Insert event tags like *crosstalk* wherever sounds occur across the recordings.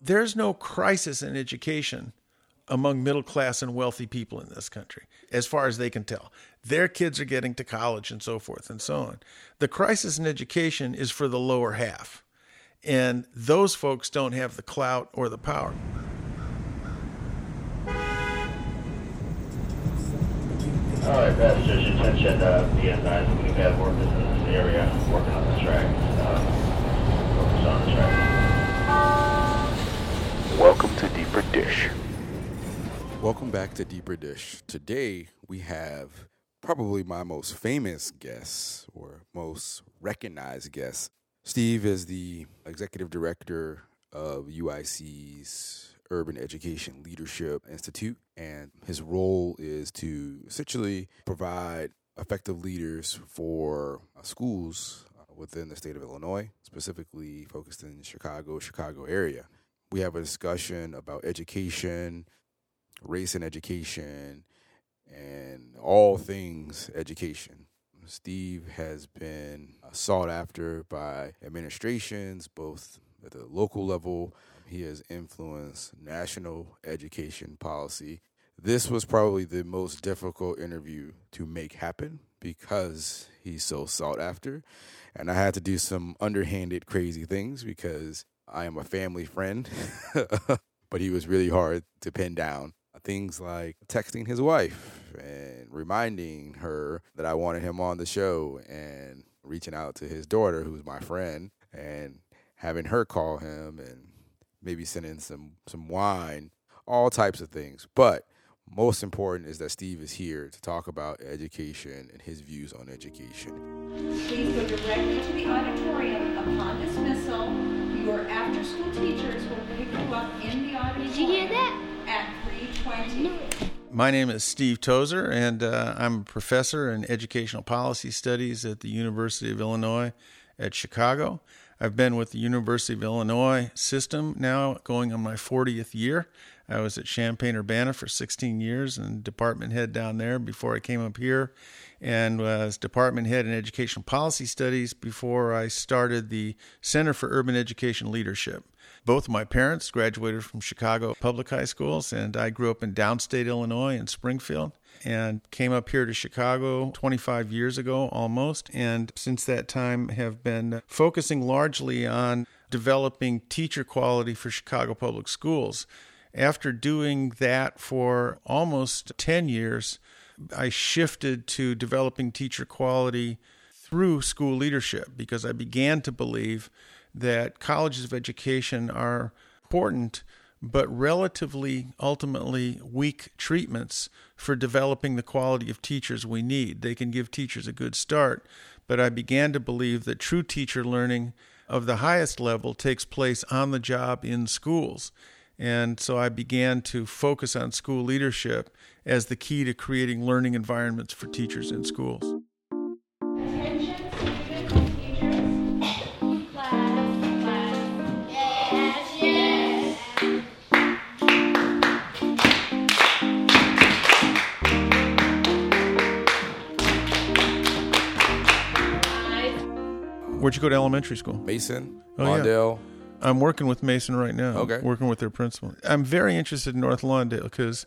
There's no crisis in education among middle class and wealthy people in this country, as far as they can tell. Their kids are getting to college and so forth and so on. The crisis in education is for the lower half. And those folks don't have the clout or the power. All right, your attention, uh, advised, we've had workers in this area working on the tracks, uh, focus on the tracks. Welcome to Deeper Dish. Welcome back to Deeper Dish. Today we have probably my most famous guest or most recognized guest. Steve is the executive director of UIC's Urban Education Leadership Institute, and his role is to essentially provide effective leaders for uh, schools uh, within the state of Illinois, specifically focused in Chicago, Chicago area. We have a discussion about education, race and education, and all things education. Steve has been sought after by administrations, both at the local level he has influenced national education policy. This was probably the most difficult interview to make happen because he's so sought after. And I had to do some underhanded, crazy things because I am a family friend. *laughs* but he was really hard to pin down. Things like texting his wife and reminding her that I wanted him on the show and reaching out to his daughter, who's my friend, and having her call him and maybe send in some some wine, all types of things. But most important is that Steve is here to talk about education and his views on education. Please go directly to the auditorium upon dismissal. Your after-school teachers will pick you up in the auditorium. Did you hear that? At 3:20. My name is Steve Tozer, and uh, I'm a professor in educational policy studies at the University of Illinois at Chicago. I've been with the University of Illinois system now going on my 40th year. I was at Champaign Urbana for 16 years and department head down there before I came up here, and was department head in educational policy studies before I started the Center for Urban Education Leadership. Both my parents graduated from Chicago public high schools, and I grew up in downstate Illinois in Springfield and came up here to Chicago 25 years ago almost. And since that time, have been focusing largely on developing teacher quality for Chicago public schools. After doing that for almost 10 years, I shifted to developing teacher quality through school leadership because I began to believe that colleges of education are important but relatively ultimately weak treatments for developing the quality of teachers we need. They can give teachers a good start, but I began to believe that true teacher learning of the highest level takes place on the job in schools. And so I began to focus on school leadership as the key to creating learning environments for teachers in schools. Attention, students, teachers. Class, class. Yes, yes. Where'd you go to elementary school? Mason, Oh, yeah. I'm working with Mason right now. Okay. Working with their principal. I'm very interested in North Lawndale because,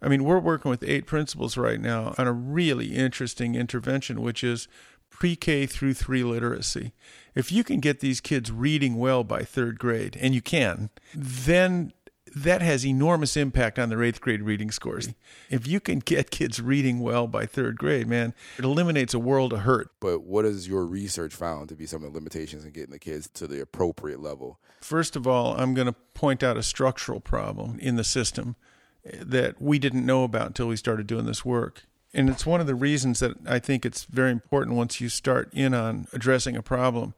I mean, we're working with eight principals right now on a really interesting intervention, which is pre K through three literacy. If you can get these kids reading well by third grade, and you can, then that has enormous impact on their eighth grade reading scores. If you can get kids reading well by third grade, man, it eliminates a world of hurt. But what has your research found to be some of the limitations in getting the kids to the appropriate level? First of all, I'm going to point out a structural problem in the system that we didn't know about until we started doing this work. And it's one of the reasons that I think it's very important once you start in on addressing a problem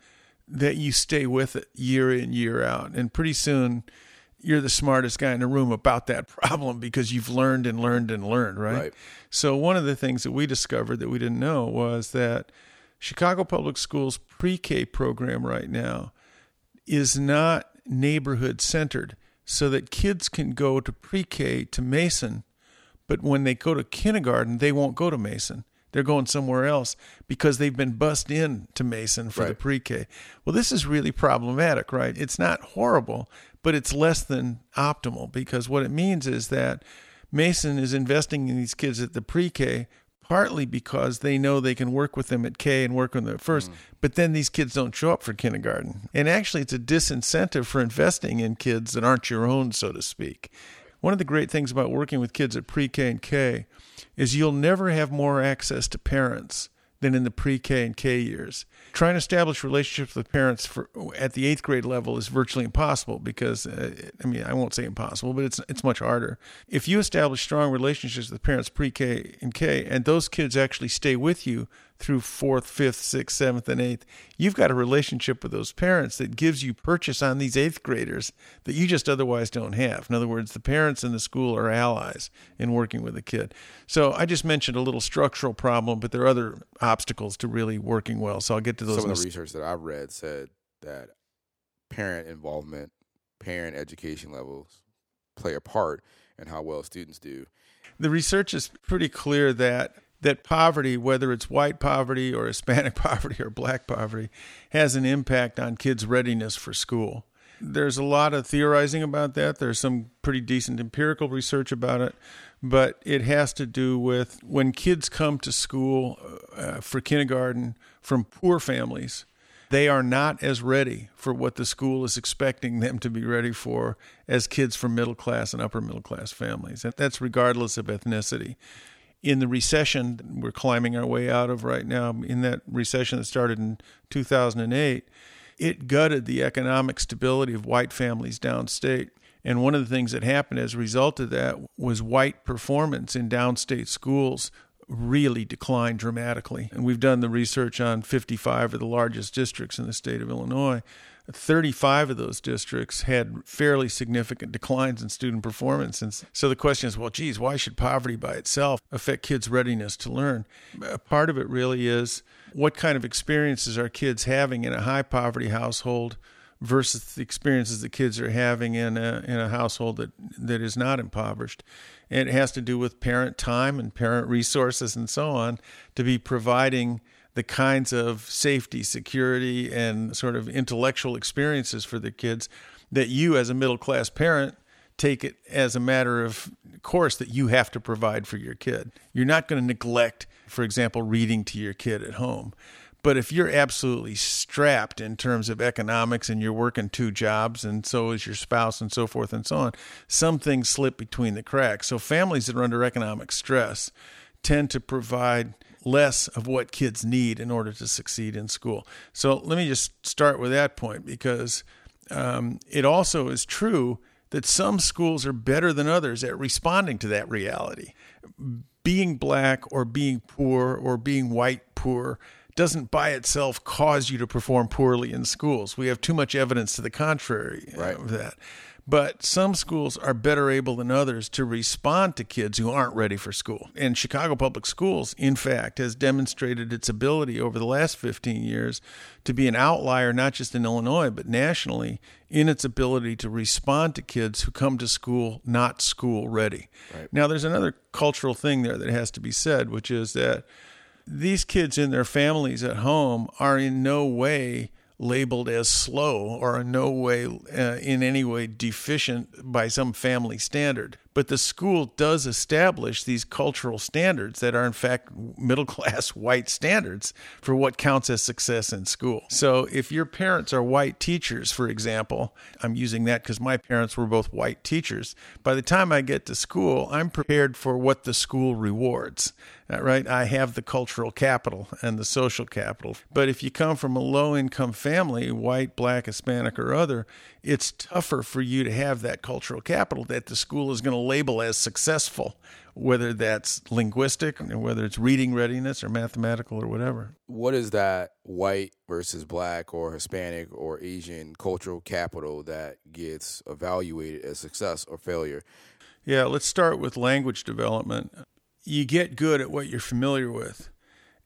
that you stay with it year in, year out. And pretty soon you're the smartest guy in the room about that *laughs* problem because you've learned and learned and learned, right? Right. So one of the things that we discovered that we didn't know was that Chicago Public Schools pre-K program right now is not neighborhood centered so that kids can go to pre-K to Mason, but when they go to kindergarten, they won't go to Mason. They're going somewhere else because they've been bussed in to Mason for the pre-K. Well, this is really problematic, right? It's not horrible, but it's less than optimal because what it means is that Mason is investing in these kids at the pre-K partly because they know they can work with them at K and work with them at first, mm. but then these kids don't show up for kindergarten. And actually, it's a disincentive for investing in kids that aren't your own, so to speak. One of the great things about working with kids at pre K and K is you'll never have more access to parents than in the pre K and K years. Trying to establish relationships with parents for at the eighth grade level is virtually impossible because, uh, I mean, I won't say impossible, but it's it's much harder. If you establish strong relationships with parents pre K and K, and those kids actually stay with you through fourth, fifth, sixth, seventh, and eighth, you've got a relationship with those parents that gives you purchase on these eighth graders that you just otherwise don't have. In other words, the parents and the school are allies in working with a kid. So I just mentioned a little structural problem, but there are other obstacles to really working well. So I'll get to those. Some of the research that I've read said that parent involvement, parent education levels play a part in how well students do. the research is pretty clear that that poverty, whether it's white poverty or Hispanic *laughs* poverty or black poverty, has an impact on kids' readiness for school. There's a lot of theorizing about that. There's some pretty decent empirical research about it, but it has to do with when kids come to school uh, for kindergarten from poor families, they are not as ready for what the school is expecting them to be ready for as kids from middle class and upper middle class families. And that's regardless of ethnicity. In the recession we're climbing our way out of right now, in that recession that started in 2008, it gutted the economic stability of white families downstate. And one of the things that happened as a result of that was white performance in downstate schools really declined dramatically. And we've done the research on 55 of the largest districts in the state of Illinois. 35 of those districts had fairly significant declines in student performance. And so the question is well, geez, why should poverty by itself affect kids' readiness to learn? Part of it really is what kind of experiences are kids having in a high poverty household versus the experiences the kids are having in a, in a household that, that is not impoverished. And it has to do with parent time and parent resources and so on to be providing the kinds of safety, security, and sort of intellectual experiences for the kids that you, as a middle class parent, take it as a matter of course that you have to provide for your kid. You're not going to neglect, for example, reading to your kid at home. But if you're absolutely strapped in terms of economics and you're working two jobs and so is your spouse and so forth and so on, some things slip between the cracks. So families that are under economic stress tend to provide less of what kids need in order to succeed in school. So let me just start with that point because um, it also is true that some schools are better than others at responding to that reality. Being black or being poor or being white poor doesn't by itself cause you to perform poorly in schools. We have too much evidence to the contrary Right. of that. But some schools are better able than others to respond to kids who aren't ready for school. And Chicago Public Schools, in fact, has demonstrated its ability over the last 15 years to be an outlier, not just in Illinois, but nationally, in its ability to respond to kids who come to school not school ready. Now, there's another cultural thing there that has to be said, which is that these kids and their families at home are in no way labeled as slow or in no way uh, in any way deficient by some family standard. But the school does establish these cultural standards that are in fact *laughs* middle class white standards for what counts as success in school. So if your parents are white teachers for example i'm using that because my parents were both white teachers by the time i get to school i'm prepared for what the school rewards Uh, right? I have the cultural capital and the social capital. But if you come from a low income family, white, black, Hispanic, or other, it's tougher for you to have that cultural capital that the school is going to label as successful, whether that's linguistic, whether it's reading readiness or mathematical or whatever. What is that white versus black or Hispanic or Asian cultural capital that gets evaluated as success or failure? Yeah, let's start with language development. You get good at what you're familiar with.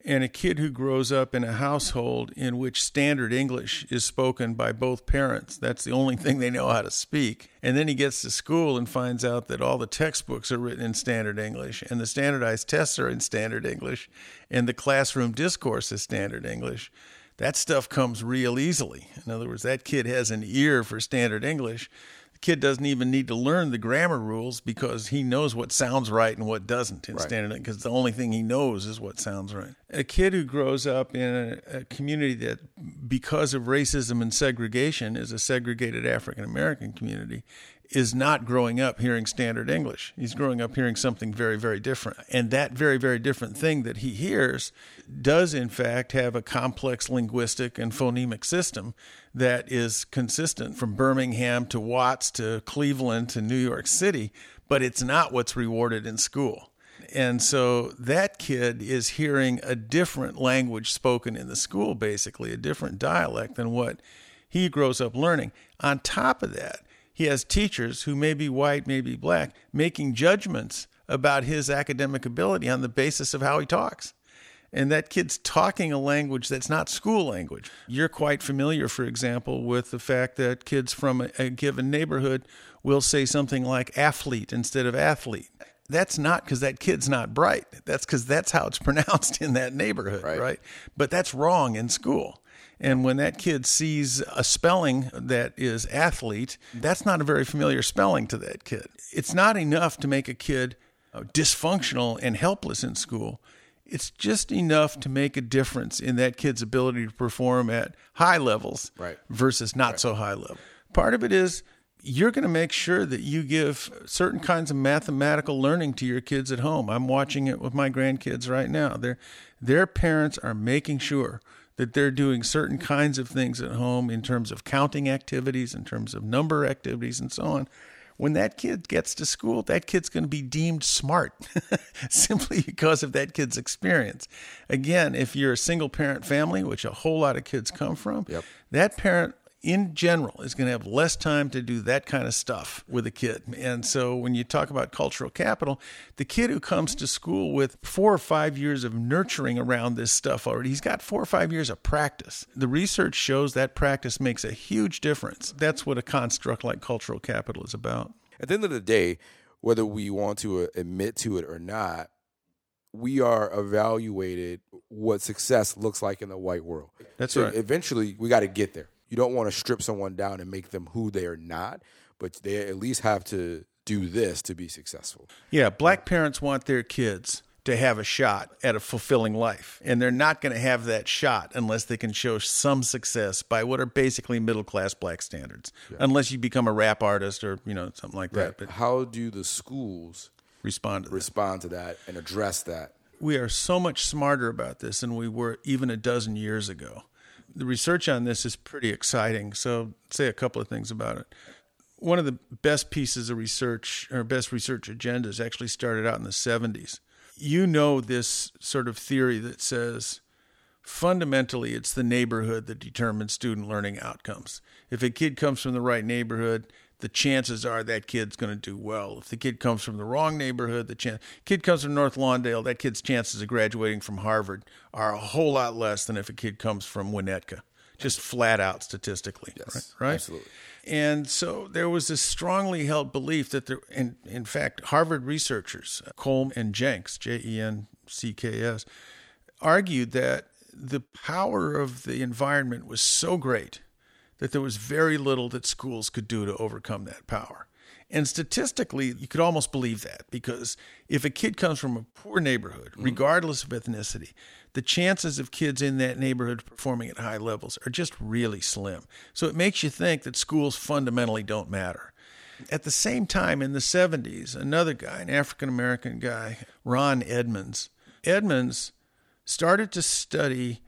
and a kid who grows up in a household in which standard English is spoken by both parents, that's the only *laughs* thing they know how to speak. And then he gets to school and finds out that all the textbooks are written in standard English, and the standardized tests are in standard English, and the classroom discourse is standard English. That stuff comes real easily. In other words, that kid has an ear for standard English kid doesn't even need to learn the grammar rules because he knows what sounds right and what doesn't in Right. standard because the only thing he knows is what sounds right. A kid who grows up in a, a community that because of racism and segregation is a segregated African American community is not growing up hearing standard English. He's growing up hearing something very, very different. And that very, very different thing that he hears does, in fact, have a complex linguistic and phonemic system that is consistent from Birmingham to Watts to Cleveland to New York City, but it's not what's rewarded in school. And so that kid is hearing a different language spoken in the school, basically, a different dialect than what he grows up learning. On top of that, he has teachers who may be white, may be black, making judgments about his academic ability on the basis of how he talks. And that kid's talking a language that's not school language. You're quite familiar, for example, with the fact that kids from a, a given neighborhood will say something like athlete instead of athlete. That's not because that kid's not bright. That's because that's how it's *laughs* pronounced in that neighborhood, Right. right? But that's wrong in school. And when that kid sees a spelling that is athlete, that's not a very familiar spelling to that kid. It's not enough to make a kid uh, dysfunctional and helpless in school. It's just enough to make a difference in that kid's ability to perform at high levels Right. versus not so high level. Part of it is you're going to make sure that you give certain kinds of mathematical learning to your kids at home. I'm watching it with my grandkids right now. Their their parents are making sure that they're doing certain kinds of things at home in terms of counting activities, in terms of number activities, and so on. When that kid gets to school, that kid's going to be deemed smart *laughs* simply because of that kid's experience. Again, if you're a single parent family, which a whole lot of kids come from, Yep. that parent in general is going to have less time to do that kind of stuff with a kid. And so when you talk about cultural capital, the kid who comes to school with four or five years of nurturing around this stuff already, he's got four or five years of practice. The research shows that practice makes a huge difference. That's what a construct like cultural capital is about. At the end of the day, whether we want to uh, admit to it or not, we are evaluated what success looks like in the white world. That's So right. Eventually, we got to get there. You don't want to strip someone down and make them who they are not, but they at least have to do this to be successful. Yeah, black parents want their kids to have a shot at a fulfilling life. And they're not going to have that shot unless they can show some success by what are basically middle class black standards. Unless you become a rap artist or, you know, something like that. But How do the schools respond to that. respond to that and address that? we are so much smarter about this than we were even a dozen years ago. The research on this is pretty exciting. So, say a couple of things about it. One of the best pieces of research or best research agendas actually started out in the 70s. You know, this sort of theory that says fundamentally it's the neighborhood that determines student learning outcomes. If a kid comes from the right neighborhood, the chances are that kid's going to do well. If the kid comes from the wrong neighborhood, the chan kid comes from North Lawndale, that kid's chances of graduating from Harvard are a whole lot less than if a kid comes from Winnetka. Just flat out statistically, Yes, right? right? absolutely. And so there was this strongly held belief that there, in, in fact, Harvard researchers, Coleman and Jencks, J E N C K S, argued that the power of the environment was so great that there was very little that schools could do to overcome that power. And statistically, you could almost believe that because if a kid comes from a poor neighborhood, mm-hmm. regardless of ethnicity, the chances of kids in that neighborhood performing at high levels are just really slim. So it makes you think that schools fundamentally don't matter. At the same time, in the 70s, another guy, an African American guy, Ron Edmonds, Edmonds started to study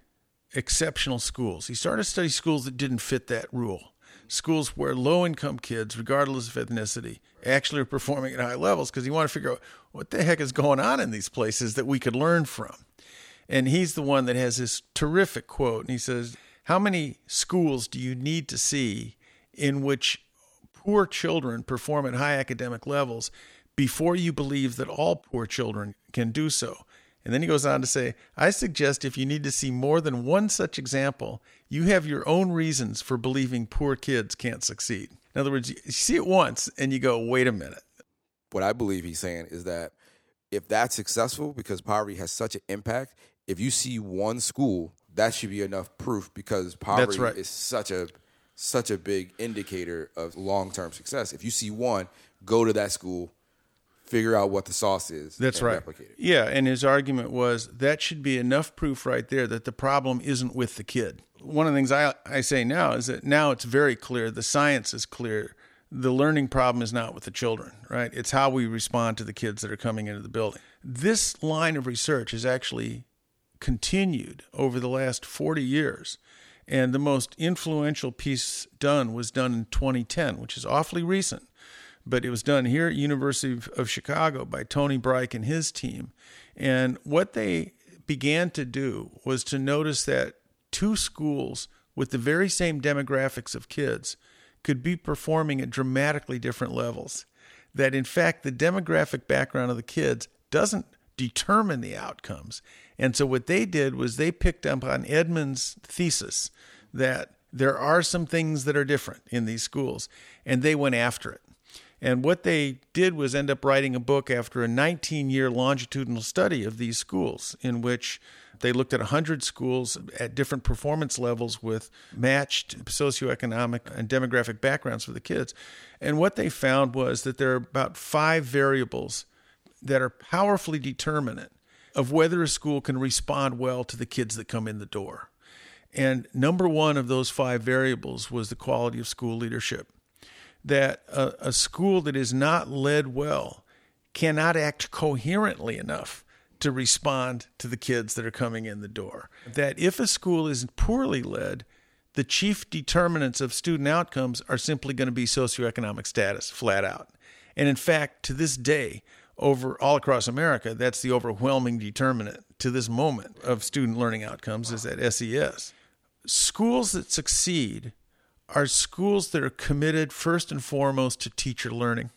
exceptional schools. He started to study schools that didn't fit that rule. Schools where low income kids, regardless of ethnicity, actually are performing at high levels because he wanted to figure out what the heck is going on in these places that we could learn from. And he's the one that has this terrific quote. And he says, How many schools do you need to see in which poor children perform at high academic levels before you believe that all poor children can do so? And then he goes on to say, I suggest if you need to see more than one such example, you have your own reasons for believing poor kids can't succeed. In other words, you see it once and you go, wait a minute. What I believe he's saying is that if that's successful, because poverty has such an impact, if you see one school, that should be enough proof because poverty right. is such a such a big indicator of long term success. If you see one, go to that school, figure out what the sauce is. That's and right. Replicate it. Yeah, and his argument was that should be enough proof right there that the problem isn't with the kid. One of the things I, I say now is that now it's very clear, the science is clear. The learning problem is not with the children, right? It's how we respond to the kids that are coming into the building. This line of research has actually continued over the last 40 years. And the most influential piece done was done in 2010, which is awfully recent but it was done here at University of, Chicago by Tony Bryk and his team. And what they began to do was to notice that two schools with the very same demographics of kids could be performing at dramatically different levels. That in fact, the demographic background of the kids doesn't determine the outcomes. And so what they did was they picked up on Edmonds' thesis that there are some things that are different in these schools, and they went after it. And what they did was end up writing a book after a 19 year longitudinal study of these schools, in which they looked at 100 schools at different performance levels with matched socioeconomic and demographic backgrounds for the kids. And what they found was that there are about five variables that are powerfully determinant of whether a school can respond well to the kids that come in the door. And number one of those five variables was the quality of school leadership that a, a school that is not led well cannot act coherently enough to respond to the kids that are coming in the door. That if a school is poorly led, the chief determinants of student outcomes are simply going to be socioeconomic status, flat out. And in fact, to this day, over all across America, that's the overwhelming determinant to this moment of student learning outcomes is that SES. Schools that succeed are schools that are committed first and foremost to teacher learning.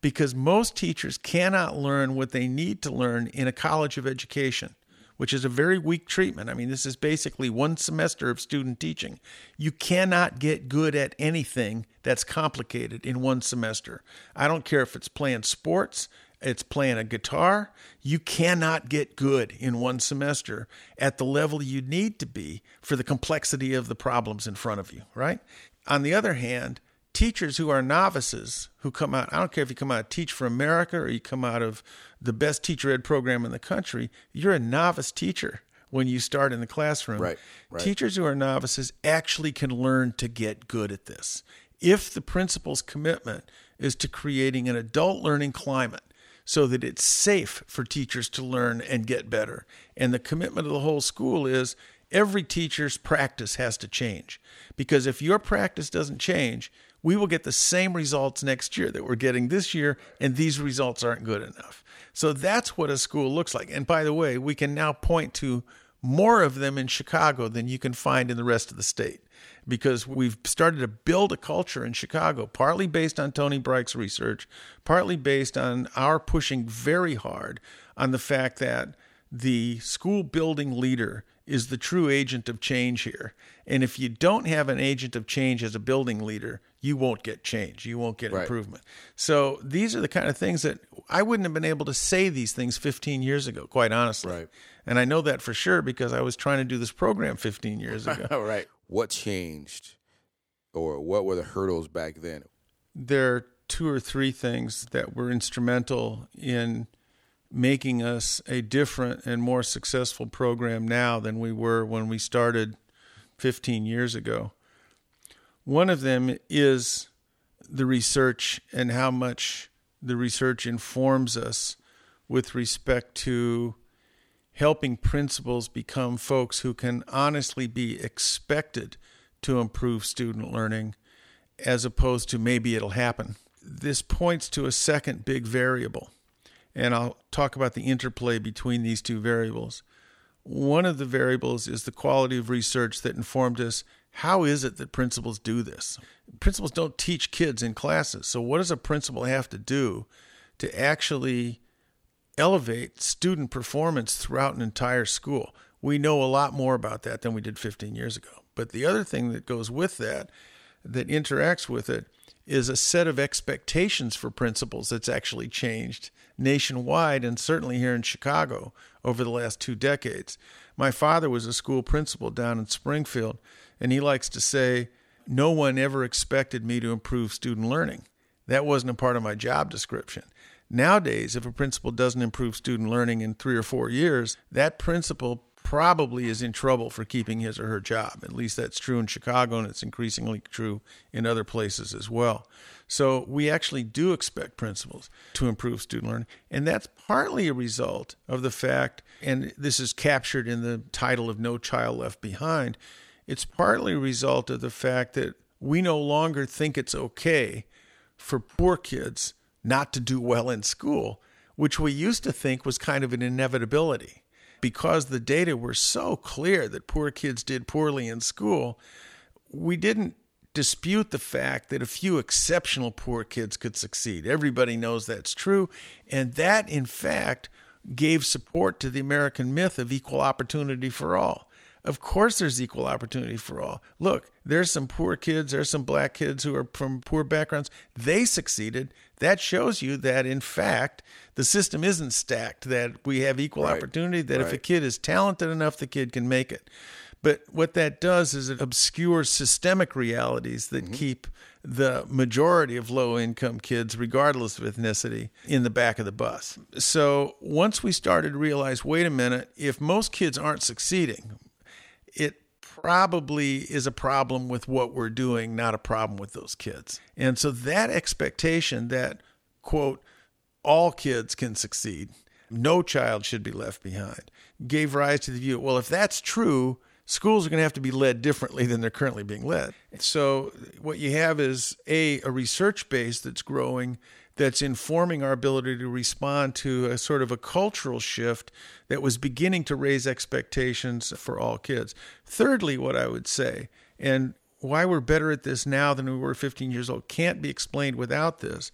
Because most teachers cannot learn what they need to learn in a college of education, which is a very weak treatment. I mean, this is basically one semester of student teaching. You cannot get good at anything that's complicated in one semester. I don't care if it's playing sports, it's playing a guitar. You cannot get good in one semester at the level you need to be for the complexity of the problems in front of you, right? On the other hand, teachers who are novices who come out, I don't care if you come out of Teach for America or you come out of the best teacher ed program in the country, you're a novice teacher when you start in the classroom. Right, right. Teachers who are novices actually can learn to get good at this. If the principal's commitment is to creating an adult learning climate so that it's safe for teachers to learn and get better. And the commitment of the whole school is every teacher's practice has to change. Because if your practice doesn't change, we will get the same results next year that we're getting this year, and these results aren't good enough. So that's what a school looks like. And by the way, we can now point to more of them in Chicago than you can find in the rest of the state because we've started to build a culture in Chicago, partly based on Tony Bryk's research, partly based on our pushing very hard on the fact that the school building leader is the true agent of change here. And if you don't have an agent of change as a building leader, you won't get change. You won't get Right. improvement. So these are the kind of things that I wouldn't have been able to say these things 15 years ago, quite honestly. Right. And I know that for sure because I was trying to do this program 15 years ago. *laughs* Right. What changed, or what were the hurdles back then? there are two or three things that were instrumental in making us a different and more successful program now than we were when we started 15 years ago. One of them is the research and how much the research informs us with respect to helping principals become folks who can honestly be expected to improve student learning as opposed to maybe it'll happen. This points to a second big variable, and I'll talk about the interplay between these two variables. One of the variables is the quality of research that informed us how is it that principals do this? Principals don't teach kids in classes. So, what does a principal have to do to actually elevate student performance throughout an entire school. We know a lot more about that than we did 15 years ago. But the other thing that goes with that, that interacts with it, is a set of expectations for principals that's actually changed nationwide and certainly here in Chicago over the last two decades. My father was a school principal down in Springfield, and he likes to say, No one ever expected me to improve student learning. That wasn't a part of my job description. Nowadays, if a principal doesn't improve student learning in three or four years, that principal probably is in trouble for keeping his or her job. At least that's true in Chicago, and it's increasingly true in other places as well. So we actually do expect principals to improve student learning. And that's partly a result of the fact, and this is captured in the title of No Child Left Behind, it's partly a result of the fact that we no longer think it's okay for poor kids not to do well in school, which we used to think was kind of an inevitability. Because the data were so clear that poor kids did poorly in school, we didn't dispute the fact that a few exceptional poor kids could succeed. Everybody knows that's true. And that, in fact, gave support to the American myth of equal opportunity for all. Of course, there's equal opportunity for all. Look, there's some poor kids, there's some black kids who are from poor backgrounds. They succeeded. That shows you that, in fact, the system isn't stacked, that we have equal Right. opportunity, that if a kid is talented enough, the kid can make it. But what that does is it obscures systemic realities that mm-hmm. keep the majority of low income kids, regardless of ethnicity, in the back of the bus. So once we started to realize wait a minute, if most kids aren't succeeding, it probably is a problem with what we're doing, not a problem with those kids. And so that expectation that, quote, all kids can succeed, no child should be left behind, gave rise to the view well, if that's true, schools are going to have to be led differently than they're currently being led. So, what you have is A, a research base that's growing that's informing our ability to respond to a sort of a cultural shift that was beginning to raise expectations for all kids. Thirdly, what I would say, and why we're better at this now than we were 15 years old can't be explained without this,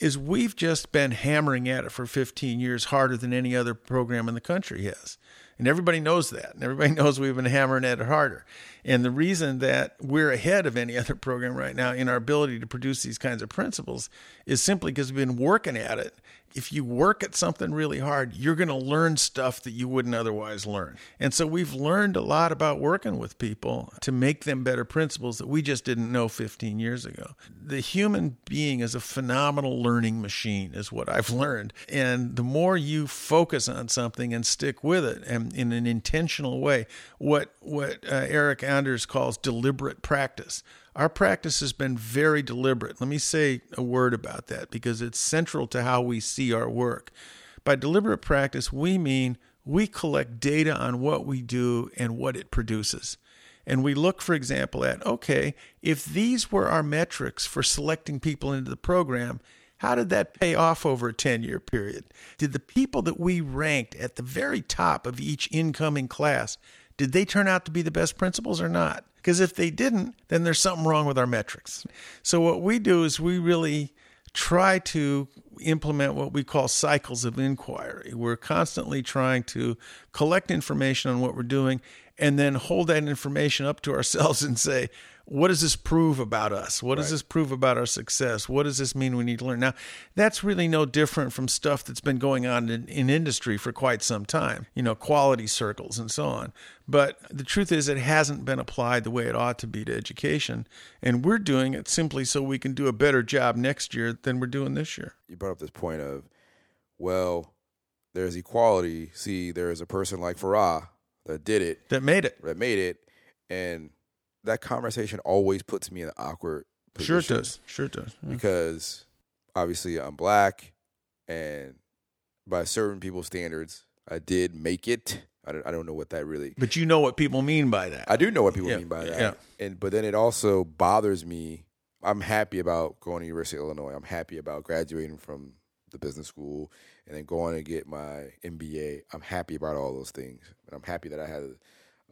is we've just been hammering at it for 15 years harder than any other program in the country has. And everybody knows that. And everybody *laughs* knows we've been hammering at it harder. And the reason that we're ahead of any *laughs* other program right now in our ability to produce these kinds of principals is simply because we've been working at it. If you work at something really hard, you're going to learn stuff that you wouldn't otherwise learn. And so we've learned a lot about working with people to make them better principals that we just didn't know 15 years ago. The human being is a phenomenal learning machine, is what I've learned. And the more you focus on something and stick with it and in an intentional way, what, what uh, Eric Anders calls deliberate practice. Our practice has been very deliberate. Let me say a word about that because it's central to how we see our work. By deliberate practice, we mean we collect data on what we do and what it produces. And we look, for example, at okay, if these were our metrics for selecting people into the program, how did that pay off over a 10 year period? Did the people that we ranked at the very top of each incoming class, did they turn out to be the best principals or not? Because if they didn't, then there's something wrong with our metrics. So what we do is we really try to implement what we call cycles of inquiry. We're constantly trying to collect information on what we're doing and then hold that information up to ourselves *laughs* and say, what does this prove about us? What does this prove about our success? What does this mean we need to learn? Now, that's really no different from stuff that's been going on in, in industry for quite some time, you know, quality circles and so on. But the truth is, it hasn't been applied the way it ought to be to education. And we're doing it simply so we can do a better job next year than we're doing this year. You brought up this point of, well, there's equality. See, there's a person like Farah that did it, That made it. that made it, and that conversation always puts me in an awkward position. Sure it does. Sure it does. Yeah. because obviously I'm black, and by certain people's standards, I did make it. I don't, I don't know what that really. But you know what people mean by that. I do know what people Yeah, mean by that, yeah. and but then it also bothers me. I'm happy about going to University of Illinois. I'm happy about graduating from the business school and then going to get my MBA. I'm happy about all those things, and I'm happy that I had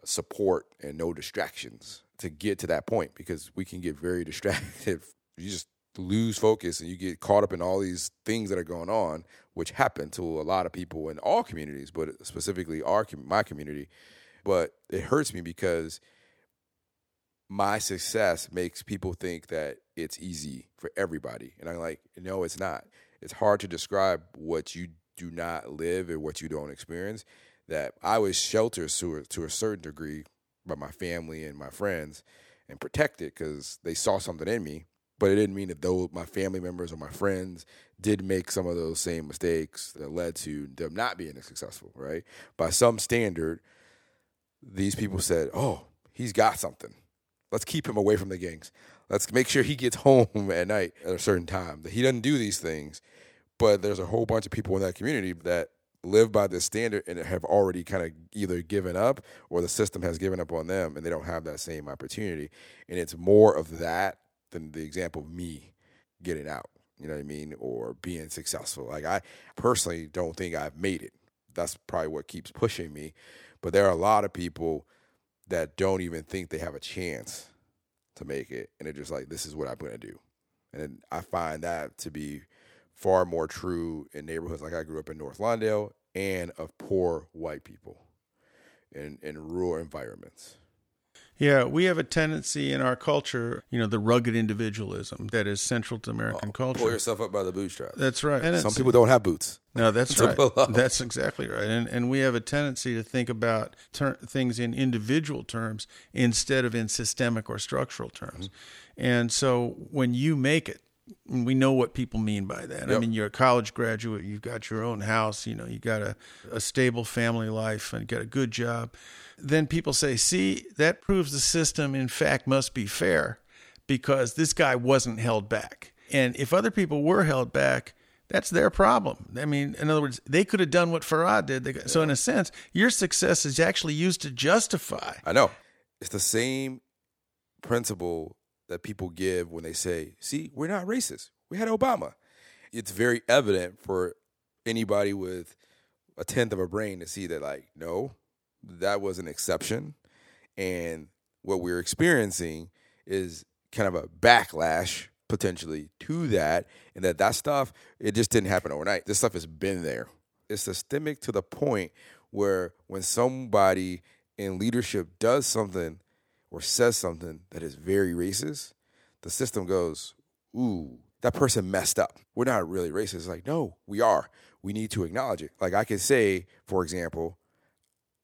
support and no distractions to get to that point because we can get very *laughs* distracted. You just lose focus and you get caught up in all these things that are going on, which happen to a lot of people in all communities, but specifically our my community. But it hurts me because my success makes people think that it's easy for everybody, and I'm like, no, it's not. It's hard to describe what you do not live and what you don't experience. That I was sheltered to a, to a certain degree by my family and my friends and protected because they saw something in me but it didn't mean that though my family members or my friends did make some of those same mistakes that led to them not being successful, right? By some standard, these people said, "Oh, he's got something. Let's keep him away from the gangs. Let's make sure he gets *laughs* home at night at a certain time. That he doesn't do these things." But there's a whole bunch of people in that community that live by this standard and have already kind of either given up or the system has given up on them and they don't have that same opportunity. And it's more of that than the example of me getting out. You know what I mean? Or being successful. Like I personally don't think I've made it. That's probably what keeps pushing me. But there are a lot of people that don't even think they have a chance to make it. And they're just like, this is what I'm going to do. And I find that to be far more true in neighborhoods like I grew up in North Lawndale and of poor white people in, in rural environments. Yeah, we have a tendency in our culture, you know, the rugged individualism that is central to American culture. Pull yourself up by the bootstraps. That's right. And Some people don't have boots. No, that's *laughs* right. That's exactly right. And and we have a tendency to think about ter- things in individual terms instead of in systemic or structural terms. Mm-hmm. And so when you make it, we know what people mean by that. I mean, you're a college graduate, you've got your own house, you know, you got a, a stable family life and got a good job. Then people say, see, that proves the system, in fact, must be fair because this guy wasn't held back. And if other people were held back, that's their problem. I mean, in other words, they could have done what Farad did. They, So, in a sense, your success is actually used to justify. I know. It's the same principle that people give when they say, see, we're not racist. We had Obama. It's very evident for anybody with a tenth of a brain to see that, like, no, that was an exception. And what we're experiencing is kind of a backlash potentially to that. And that that stuff, it just didn't happen overnight. This stuff has been there. It's systemic to the point where when somebody in leadership does something or says something that is very racist, the system goes, ooh, that person messed up. We're not really racist. It's like, no, we are. We need to acknowledge it. Like I can say, for example,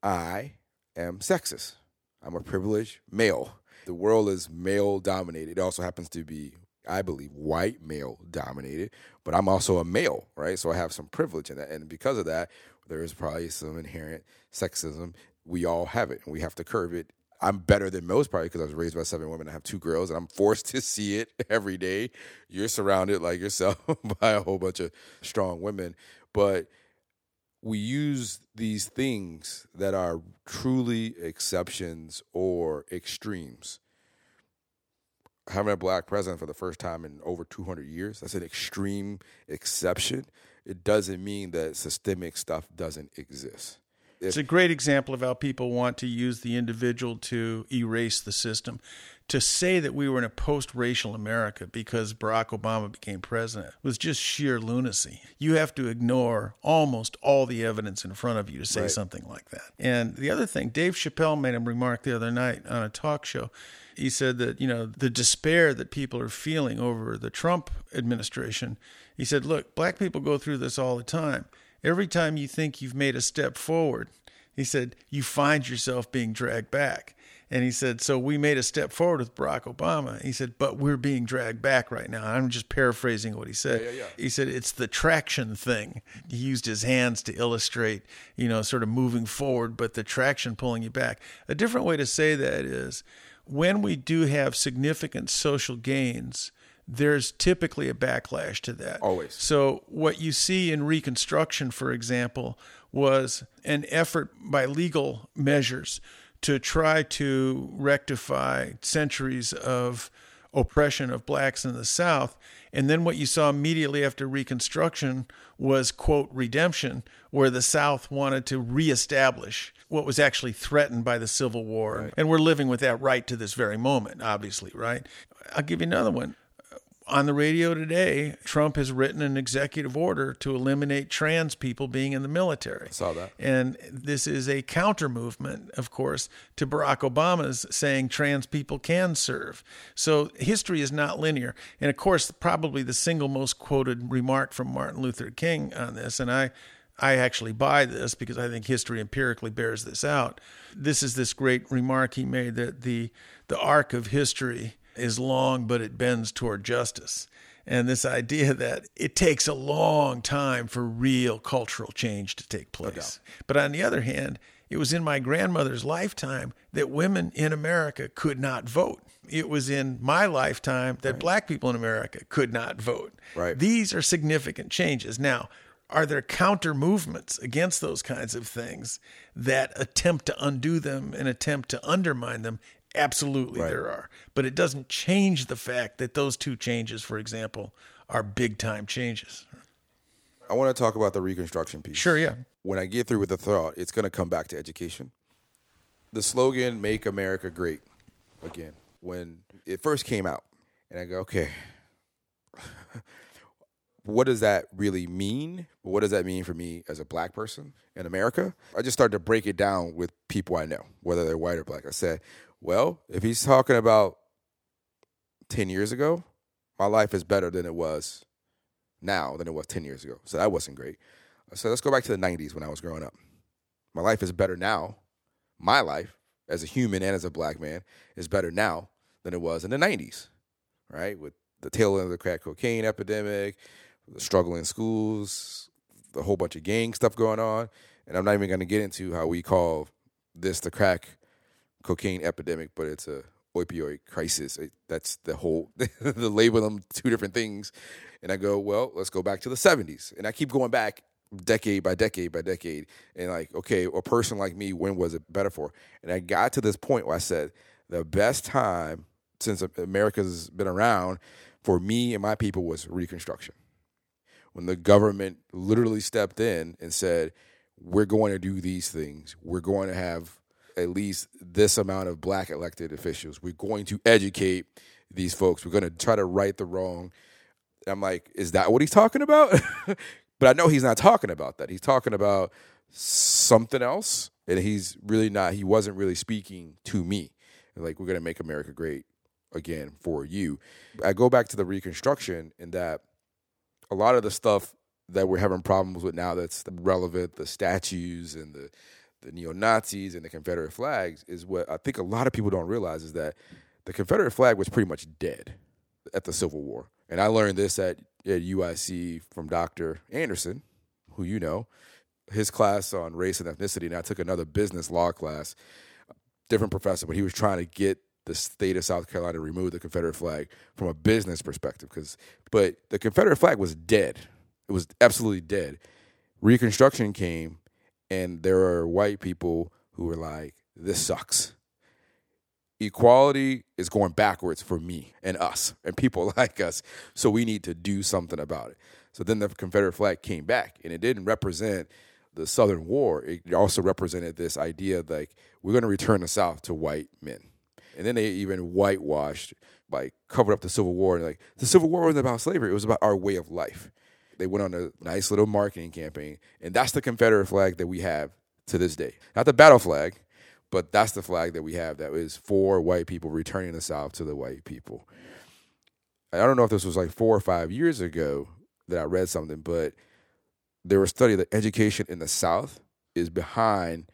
I am sexist. I'm a privileged male. The world is male dominated. It also happens to be, I believe, white male dominated, but I'm also a male, right? So I have some privilege in that. And because of that, there is probably some inherent sexism. We all have it and we have to curb it. I'm better than most probably because I was raised by seven women. I have two girls and I'm forced *laughs* to see it every day. You're surrounded like yourself *laughs* by a whole bunch of strong women. But we use these things that are truly exceptions or extremes. Having a black president for the first time in over 200 years, that's an extreme exception. It doesn't mean that systemic stuff doesn't exist. It's a great example of how people want to use the individual to erase the system. To say that we were in a post racial America because Barack Obama became president was just sheer lunacy. You have to ignore almost all the evidence in front of you to say Right. something like that. And the other thing, Dave Chappelle made a remark the other night on a talk show. He said that, you know, the despair that people are feeling over the Trump administration, he said, look, black people go through this all the time. Every time you think you've made a step forward, he said, you find yourself being dragged back. And he said, so we made a step forward with Barack Obama. He said, but we're being dragged back right now. I'm just paraphrasing what he said. Yeah, yeah, yeah. He said, it's the traction thing. He used his hands to illustrate, you know, sort of moving forward, but the traction pulling you back. A different way to say that is when we do have significant social gains, there's typically a backlash to that. Always. So, what you see in Reconstruction, for example, was an effort by legal measures to try to rectify centuries of oppression of blacks in the South. And then what you saw immediately after Reconstruction was, quote, redemption, where the South wanted to reestablish what was actually threatened by the Civil War. And we're living with that right to this very moment, obviously, right? I'll give you another one on the radio today, Trump has written an executive order to eliminate trans people being in the military. Saw that. And this is a counter movement, of course, to Barack Obama's saying trans people can serve. So history is not linear. And of course, probably the single most quoted remark from Martin Luther King on this, and I I actually buy this because I think history empirically bears this out. This is this great remark he made that the the arc of history is long, but it bends toward justice. And this idea that it takes a long time for real cultural change to take place. but on the other hand, it was in my grandmother's lifetime that women in America could not vote. It was in my lifetime that black people in America could not vote. Right. These are significant changes. Now, are there counter movements against those kinds of things that attempt to undo them and attempt to undermine them? Absolutely, Right. there are. But it doesn't change the fact that those two changes, for example, are big time changes. I want to talk about the Reconstruction piece. Sure, yeah. When I get through with the thought, it's going to come back to education. The slogan "Make America Great" again. When it first came out, and I go, okay, *laughs* what does that really mean? What does that mean for me as a black person in America? I just started to break it down with people I know, whether they're white or black. I said, well, if he's talking about 10 years ago, my life is better than it was now than it was 10 years ago. So that wasn't great. So let's go back to the 90s when I was growing up. My life is better now. My life as a human and as a black man is better now than it was in the 90s, right? With the tail end of the crack cocaine epidemic, the struggle in schools, the whole bunch of gang stuff going on. And I'm not even going to get into how we call this the crack cocaine epidemic, but it's a opioid crisis. It- That's the whole *laughs* the label them two different things. And I go, well, let's go back to the 70s. And I keep going back decade by decade by decade. And like, okay, a person like me, when was it better for? And I got to this point where I said, the best time since America's been around for me and my people was Reconstruction when the government literally stepped in and said, "We're going to do these things. We're going to have at least this amount of black elected officials. We're going to educate these folks. We're going to try to right the wrong." I'm like, "Is that what he's talking about?" *laughs* but I know he's not talking about that. He's talking about something else, and he's really not. He wasn't really speaking to me. Like, we're going to make America great again for you. I go back to the Reconstruction in that a lot of the stuff that we're having problems with now that's relevant, the statues and the the neo Nazis and the Confederate flags, is what I think a lot of people don't realize is that the Confederate flag was pretty much dead at the Civil War. And I learned this at, at UIC from Dr. Anderson, who you know, his class on race and ethnicity. And I took another business law class, different professor, but he was trying to get the state of South Carolina to remove the Confederate flag from a business perspective. Because, but the Confederate flag was dead. It was absolutely dead. Reconstruction came, and there are white people who are like, "This sucks." Equality is going backwards for me and us and people *laughs* like us. So we need to do something about it. So then the Confederate flag came back, and it didn't represent the Southern War. It also represented this idea like we're going to return the South to white men. And then they even whitewashed, like covered up the Civil War. And like the Civil War wasn't about slavery; it was about our way of life. They went on a nice little marketing campaign, and that's the Confederate flag that we have to this day. Not the battle flag, but that's the flag that we have that is for white people returning the South to the white people. I don't know if this was like four or five years ago that I read something, but there was a study that education in the South is behind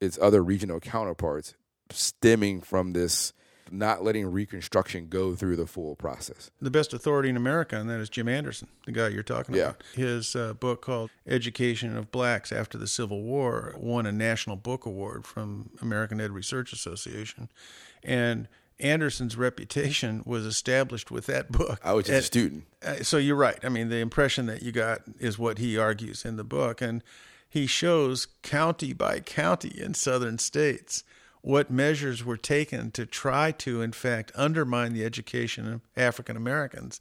its other regional counterparts, stemming from this not letting Reconstruction go through the full process. The best authority in America on that is Jim Anderson, the guy you're talking Yeah. about. His uh, book called Education of Blacks After the Civil War won a National Book Award from American Ed Research Association. And Anderson's reputation was established with that book. I was just a student. uh, so you're right. I mean, the impression that you got is what he argues in the book, and he shows county by county in southern states what measures were taken to try to, in fact, undermine the education of African Americans,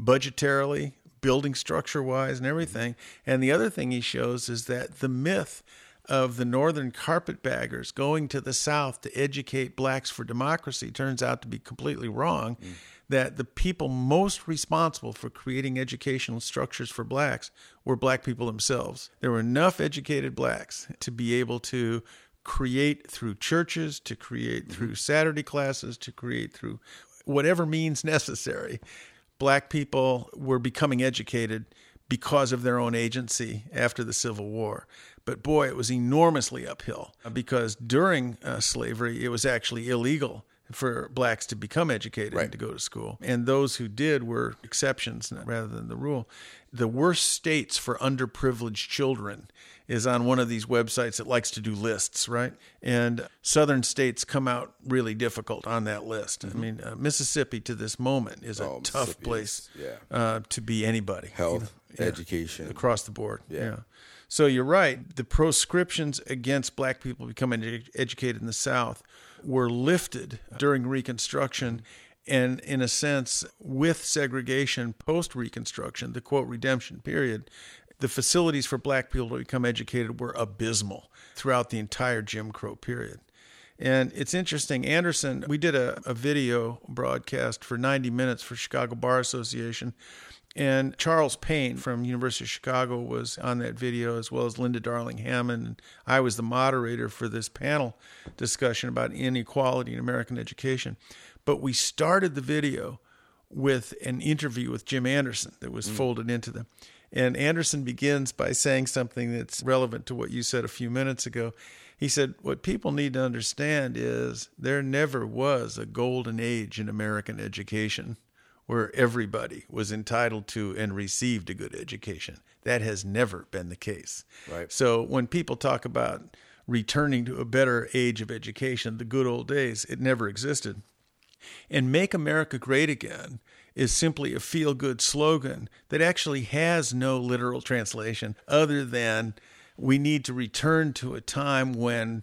budgetarily, building structure wise, and everything. And the other thing he shows is that the myth of the northern carpetbaggers going to the south to educate blacks for democracy turns out to be completely wrong mm. that the people most responsible for creating educational structures for blacks were black people themselves. There were enough educated blacks to be able to create through churches, to create through Saturday classes, to create through whatever means *laughs* necessary. Black people were becoming educated because of their own agency after the Civil War. But boy, it was enormously uphill because during uh, slavery, it was actually illegal for blacks to become educated and to go to school. And those who did were exceptions rather than the rule. The worst states for underprivileged children is on one of these websites that likes to do lists, right? And southern states come out really difficult on that list. I mean, uh, Mississippi to this moment is a Mm-hmm. Oh, tough place yeah. uh, to be anybody. you Health, know? Yeah education. across the board. Yeah. Yeah. So you're right. The proscriptions against black people becoming edu- educated in the South were lifted during Reconstruction. And in a sense, with segregation post Reconstruction, the quote redemption period, the facilities for black people to become educated were abysmal throughout the entire Jim Crow period. And it's interesting, Anderson, we did a, a video broadcast for 90 minutes for Chicago Bar Association. And Charles Payne from University of Chicago was on that video, as well as Linda Darling Hammond. I was the moderator for this panel discussion about inequality in American education. But we started the video with an interview with Jim Anderson that was mm. folded into them. And Anderson begins by saying something that's relevant to what you said a few minutes ago. He said, What people need to understand is there never was a golden age in American education where everybody was entitled to and received a good education. That has never been the case. Right. So when people talk about returning to a better age of education, the good old days, it never existed. And Make America Great Again is simply a feel good slogan that actually has no literal translation other than we need to return to a time when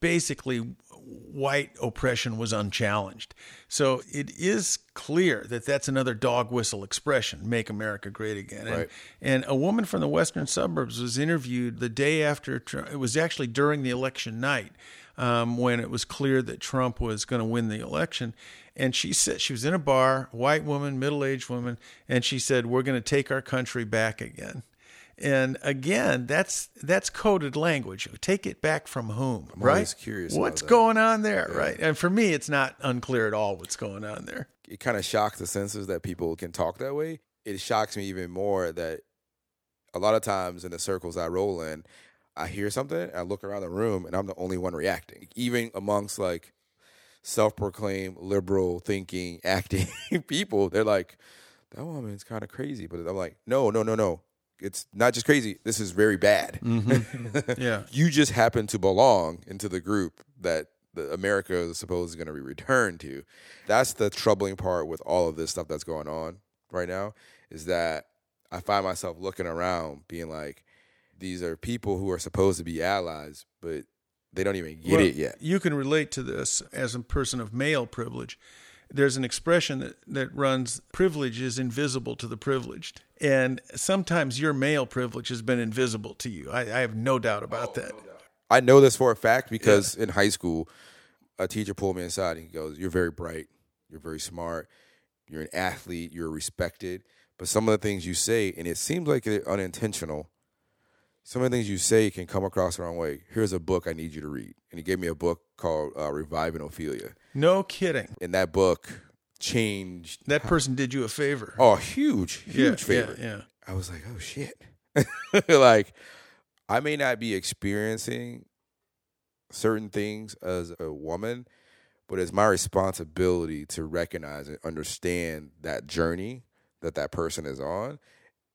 basically white oppression was unchallenged. So it is clear that that's another dog whistle expression, make America great again. And, Right. and a woman from the western suburbs was interviewed the day after, it was actually during the election night um, when it was clear that Trump was going to win the election. And she said, she was in a bar, white woman, middle aged woman, and she said, We're going to take our country back again. And again, that's that's coded language. Take it back from whom, I'm right? always curious What's going on there, right? And for me, it's not unclear at all what's going on there. it kind of shocks the senses that people can talk that way. It shocks me even more that a lot of times in the circles I roll in, I hear something, I look around the room, and I'm the only one reacting. Even amongst like self-proclaimed liberal thinking, *laughs* acting people, they're like, "That woman's kind of crazy," but I'm like, "No, no, no, no. It's not just crazy. This is very bad. Mm-hmm. *laughs* Yeah. you just happen to belong into the group that the America is supposed going to be returned to. That's the troubling part with all of this stuff that's going on right now is that I find myself looking around being like, these are people who are supposed to be allies, but they don't even get Well, it yet. You can relate to this as a person of male privilege. There's an expression that, that runs privilege is invisible to the privileged. And sometimes your male privilege has been invisible to you. I, I have no doubt about that. I know this for a fact because in high school, a teacher pulled me aside and he goes, You're very bright, you're very smart, you're an athlete, you're respected. But some of the things you say, and it seems like they're unintentional, some of the things you say can come across the wrong way. Here's a book I need you to read. And he gave me a book called uh, Reviving Ophelia. No kidding. And that book changed. That person did you a favor. Oh, huge, huge yeah, favor. Yeah. I was like, oh shit. *laughs* like, I may not be experiencing certain things as a woman, but it's my responsibility to recognize and understand that journey that that person is on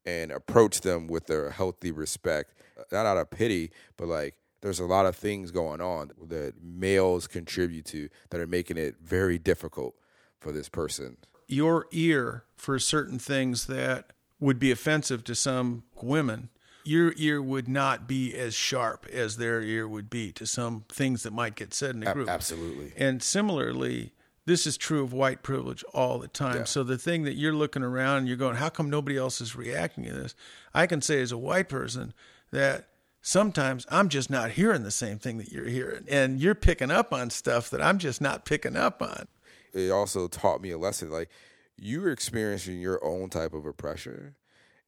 and approach them with a healthy respect, uh, not out of pity, but like there's a lot of things going on that males contribute to that are making it very difficult for this person. your ear for certain things that would be offensive to some women, your ear would not be as sharp as their ear would be to some things that might get said in a A- group. absolutely. And similarly, this is true of white privilege all the time. Yeah. So the thing that you're looking around and you're going, how come nobody else is reacting to this? I can say as a white person that sometimes I'm just not hearing the same thing that you're hearing. And you're picking up on stuff that I'm just not picking up on. it also taught me a lesson. Like you're experiencing your own type of oppression.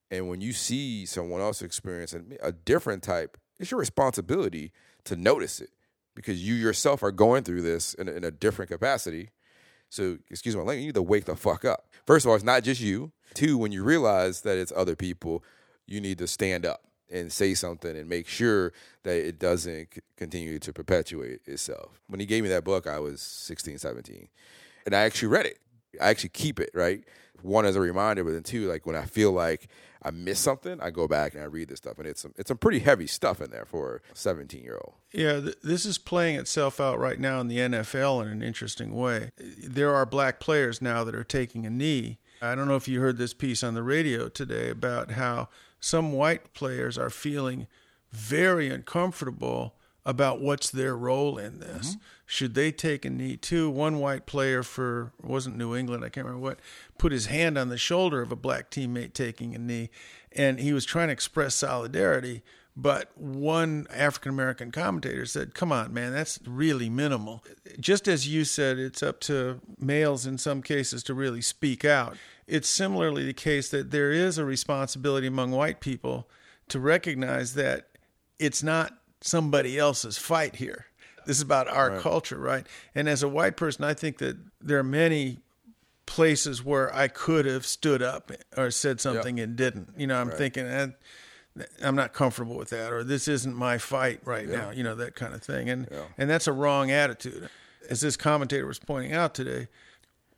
And when you see someone else experiencing a different type, it's your responsibility to notice it because you yourself are going through this in a, in a different capacity. So, excuse my language, you need to wake the fuck up. First of all, it's not just you. Two, when you realize that it's other people, you need to stand up and say something and make sure that it doesn't continue to perpetuate itself. When he gave me that book, I was 16, 17. And I actually read it. I actually keep it, right? One as a reminder, but then two, like when I feel like I miss something, I go back and I read this stuff. And it's some, it's some pretty heavy stuff in there for a 17 year old. Yeah, th- this is playing itself out right now in the NFL in an interesting way. There are black players now that are taking a knee. I don't know if you heard this piece on the radio today about how some white players are feeling very uncomfortable about what's their role in this. Mm-hmm. Should they take a knee too? One white player for wasn't New England, I can't remember what, put his hand on the shoulder of a black teammate taking a knee, and he was trying to express solidarity. But one African American commentator said, Come on, man, that's really minimal. Just as you said, it's up to males in some cases to really speak out. It's similarly the case that there is a responsibility among white people to recognize that it's not somebody else's fight here. This is about our culture, right? And as a white person, I think that there are many places where I could have stood up or said something and didn't. You know, I'm thinking, eh, I'm not comfortable with that, or this isn't my fight right now. You know, that kind of thing, and and that's a wrong attitude. As this commentator was pointing out today,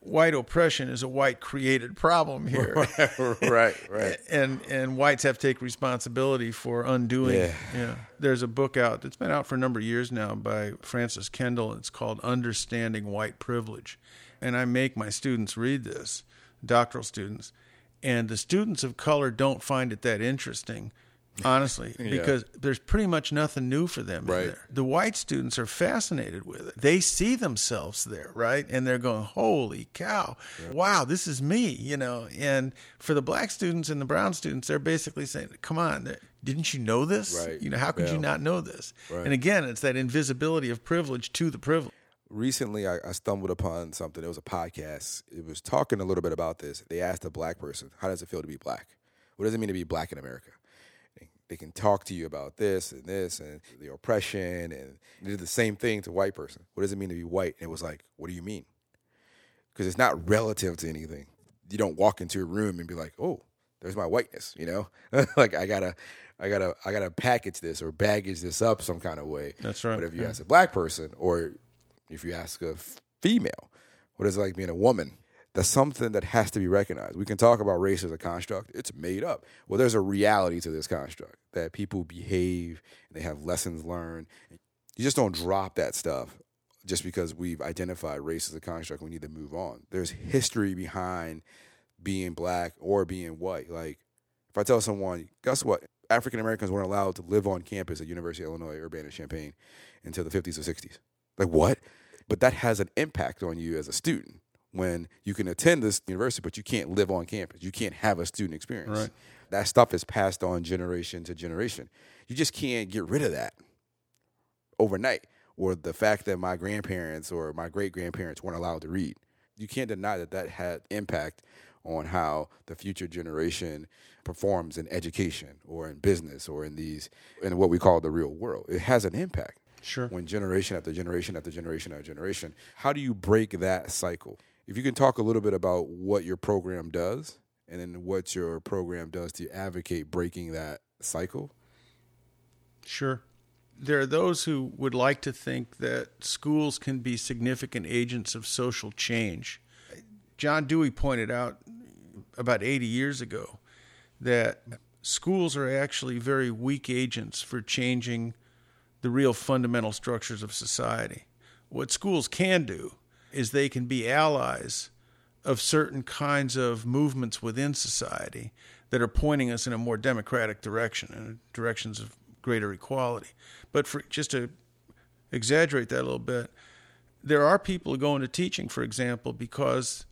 white oppression is a white created problem here. *laughs* right, right. *laughs* and and whites have to take responsibility for undoing. Yeah. yeah. There's a book out that's been out for a number of years now by Frances Kendall. It's called Understanding White Privilege, and I make my students read this, doctoral students, and the students of color don't find it that interesting. Honestly, *laughs* because there's pretty much nothing new for them in Right. there. The white students are fascinated with it. They see themselves there, right? And they're going, "Holy cow! Wow, this is me!" You know. And for the black students and the brown students, they're basically saying, "Come on, didn't you know this? Right. You know, how could Yeah. you not know this?" Right. And again, it's that invisibility of privilege to the privilege. recently I, I stumbled upon something. It was a podcast. It was talking a little bit about this. They asked a black person, "How does it feel to be black? What does it mean to be black in America?" They- can talk to you about this and this and the oppression, and they did the same thing to white person. What does it mean to be white? And it was like, "What do you mean?" Because it's not relative to anything. You don't walk into a room and be like, "Oh, there's my whiteness," you know? *laughs* like I gotta, I gotta, I gotta package this or baggage this up some kind of way. That's right, But if you yeah. ask a black person or if you ask a female, what is it like being a woman? That's something that has to be recognized. We can talk about race as a construct. It's made up. Well, there's a reality to this construct that people behave and they have lessons learned. You just don't drop that stuff just because we've identified race as a construct. We need to move on. There's history behind being black or being white. Like, if I tell someone, guess what? African Americans weren't allowed to live on campus at University of Illinois Urbana-Champaign until the 50s or 60s. Like what? But that has an impact on you as a student when you can attend this university, but you can't live on campus. You can't have a student experience. Right. That stuff is passed on generation to generation. You just can't get rid of that overnight. Or the fact that my grandparents or my great grandparents weren't allowed to read. You can't deny that that had impact on how the future generation performs in education or in business or in these in what we call the real world. It has an impact Sure. when generation after generation after generation after generation. How do you break that cycle? If you can talk a little bit about what your program does and then what your program does to advocate breaking that cycle. Sure. There are those who would like to think that schools can be significant agents of social change. John Dewey pointed out about 80 years ago that schools are actually very weak agents for changing the real fundamental structures of society. What schools can do is they can be allies of certain kinds of movements within society that are pointing us in a more democratic direction and directions of greater equality. But for just to exaggerate that a little bit, there are people who go into teaching, for example, because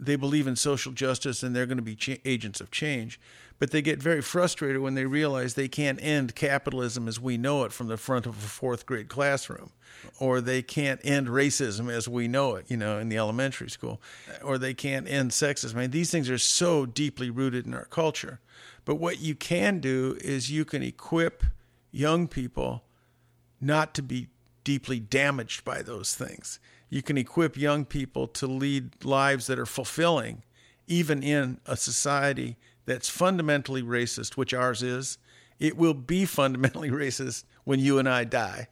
they believe in social justice and they're going to be agents of change. But they get very frustrated when they realize they can't end capitalism as we know it from the front of a fourth grade classroom, or they can't end racism as we know it, you know, in the elementary school, or they can't end sexism. I mean, these things are so deeply rooted in our culture. But what you can do is you can equip young people not to be deeply damaged by those things. You can equip young people to lead lives that are fulfilling, even in a society that's fundamentally racist, which ours is. It will be *laughs* fundamentally racist when you and I die.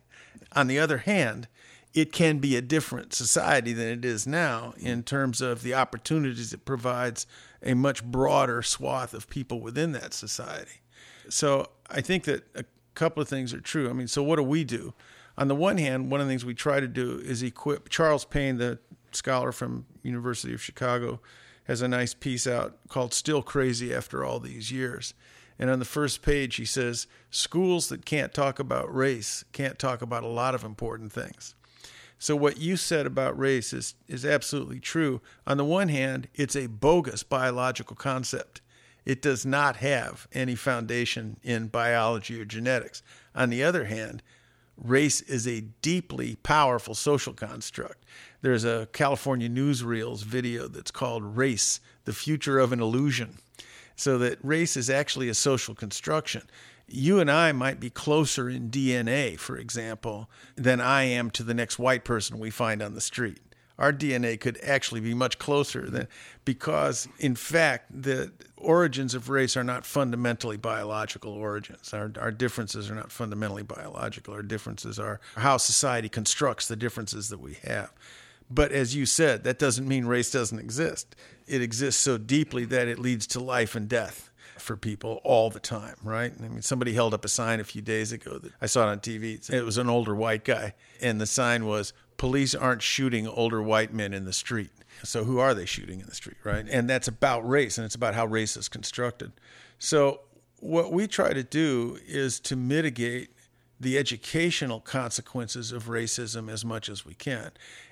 On the other hand, it can be a different society than it is now in terms of the opportunities it provides a much broader swath of people within that society. So I think that a couple of things are true. I mean, so what do we do? On the one hand, one of the things we try to do is equip Charles Payne, the scholar from University of Chicago, has a nice piece out called Still Crazy After All These Years. And on the first page, he says, Schools that can't talk about race can't talk about a lot of important things. So, what you said about race is, is absolutely true. On the one hand, it's a bogus biological concept, it does not have any foundation in biology or genetics. On the other hand, race is a deeply powerful social construct. There's a California newsreels video that's called Race, the Future of an Illusion. So that race is actually a social construction. You and I might be closer in DNA, for example, than I am to the next white person we find on the street. Our DNA could actually be much closer than because, in fact, the origins of race are not fundamentally biological origins. Our, our differences are not fundamentally biological. Our differences are how society constructs the differences that we have. But as you said, that doesn't mean race doesn't exist. It exists so deeply that it leads to life and death for people all the time, right? I mean, somebody held up a sign a few days ago that I saw it on TV. It was an older white guy, and the sign was, Police aren't shooting older white men in the street. So who are they shooting in the street, right? And that's about race, and it's about how race is constructed. So what we try to do is to mitigate the educational consequences of racism as much as we can.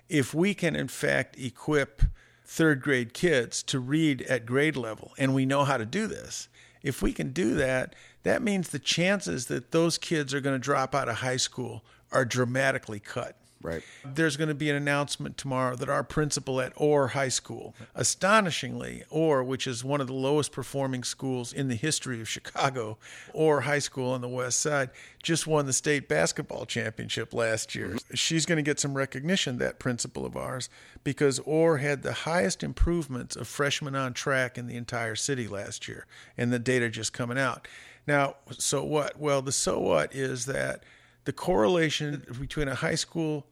If we can, in fact, equip third grade kids to read at grade level, and we know how to do this, if we can do that, that means the chances that those kids are going to drop out of high school are dramatically cut. Right. There's going to be an announcement tomorrow that our principal at Orr High School, astonishingly, Orr, which is one of the lowest performing schools in the history of Chicago, Orr High School on the west side, just won the state basketball championship last year. She's going to get some recognition, that principal of ours, because Orr had the highest improvements of freshmen on track in the entire city last year, and the data just coming out. Now, so what? Well, the so what is that the correlation between a high school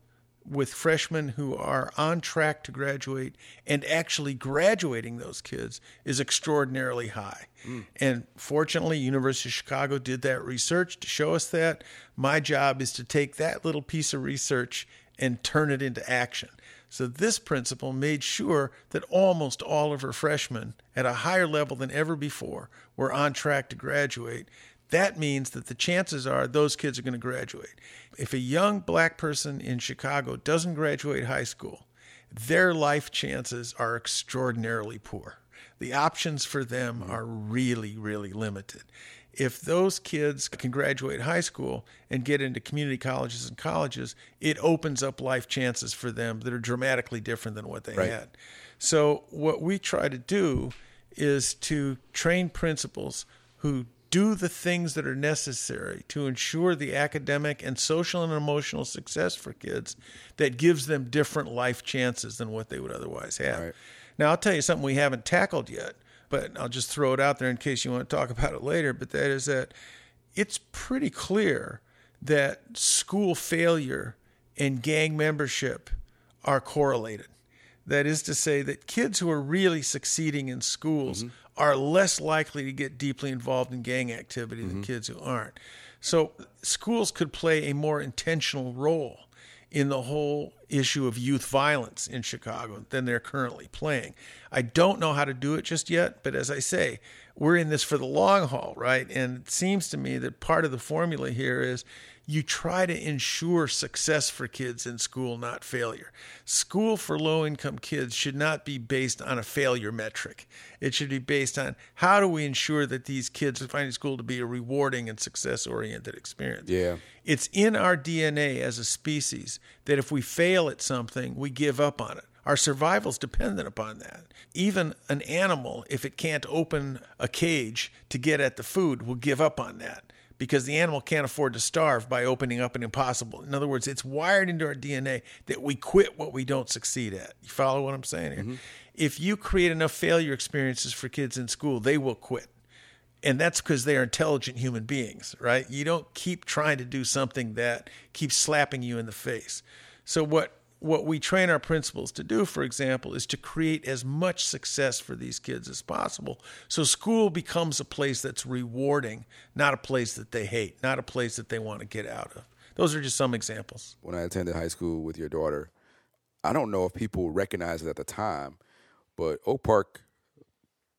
with freshmen who are on track to graduate and actually graduating those kids is extraordinarily high. Mm. And fortunately, University of Chicago did that research to show us that. My job is to take that little piece of research and turn it into action. So this principal made sure that almost all of her freshmen at a higher level than ever before were on track to graduate that means that the chances are those kids are going to graduate. If a young black person in Chicago doesn't graduate high school, their life chances are extraordinarily poor. The options for them mm-hmm. are really, really limited. If those kids can graduate high school and get into community colleges and colleges, it opens up life chances for them that are dramatically different than what they Right. had. So, what we try to do is to train principals who do the things that are necessary to ensure the academic and social and emotional success for kids that gives them different life chances than what they would otherwise have. Right. Now, I'll tell you something we haven't tackled yet, but I'll just throw it out there in case you want to talk about it later. But that is that it's pretty clear that school failure and gang membership are correlated. That is to say, that kids who are really succeeding in schools mm-hmm. Are less likely to get deeply involved in gang activity than mm-hmm. kids who aren't. So, schools could play a more intentional role in the whole issue of youth violence in Chicago than they're currently playing. I don't know how to do it just yet, but as I say, we're in this for the long haul, right? And it seems to me that part of the formula here is you try to ensure success for kids in school, not failure. School for low income kids should not be based on a failure metric. It should be based on how do we ensure that these kids are finding school to be a rewarding and success oriented experience. Yeah. It's in our DNA as a species that if we fail at something, we give up on it. Our survival is dependent upon that. Even an animal, if it can't open a cage to get at the food, will give up on that because the animal can't afford to starve by opening up an impossible. In other words, it's wired into our DNA that we quit what we don't succeed at. You follow what I'm saying here? Mm-hmm. If you create enough failure experiences for kids in school, they will quit and that's because they're intelligent human beings, right? You don't keep trying to do something that keeps slapping you in the face. So what what we train our principals to do, for example, is to create as much success for these kids as possible. So school becomes a place that's rewarding, not a place that they hate, not a place that they want to get out of. Those are just some examples. when I attended high school with your daughter, I don't know if people recognized it at the time, but Oak Park,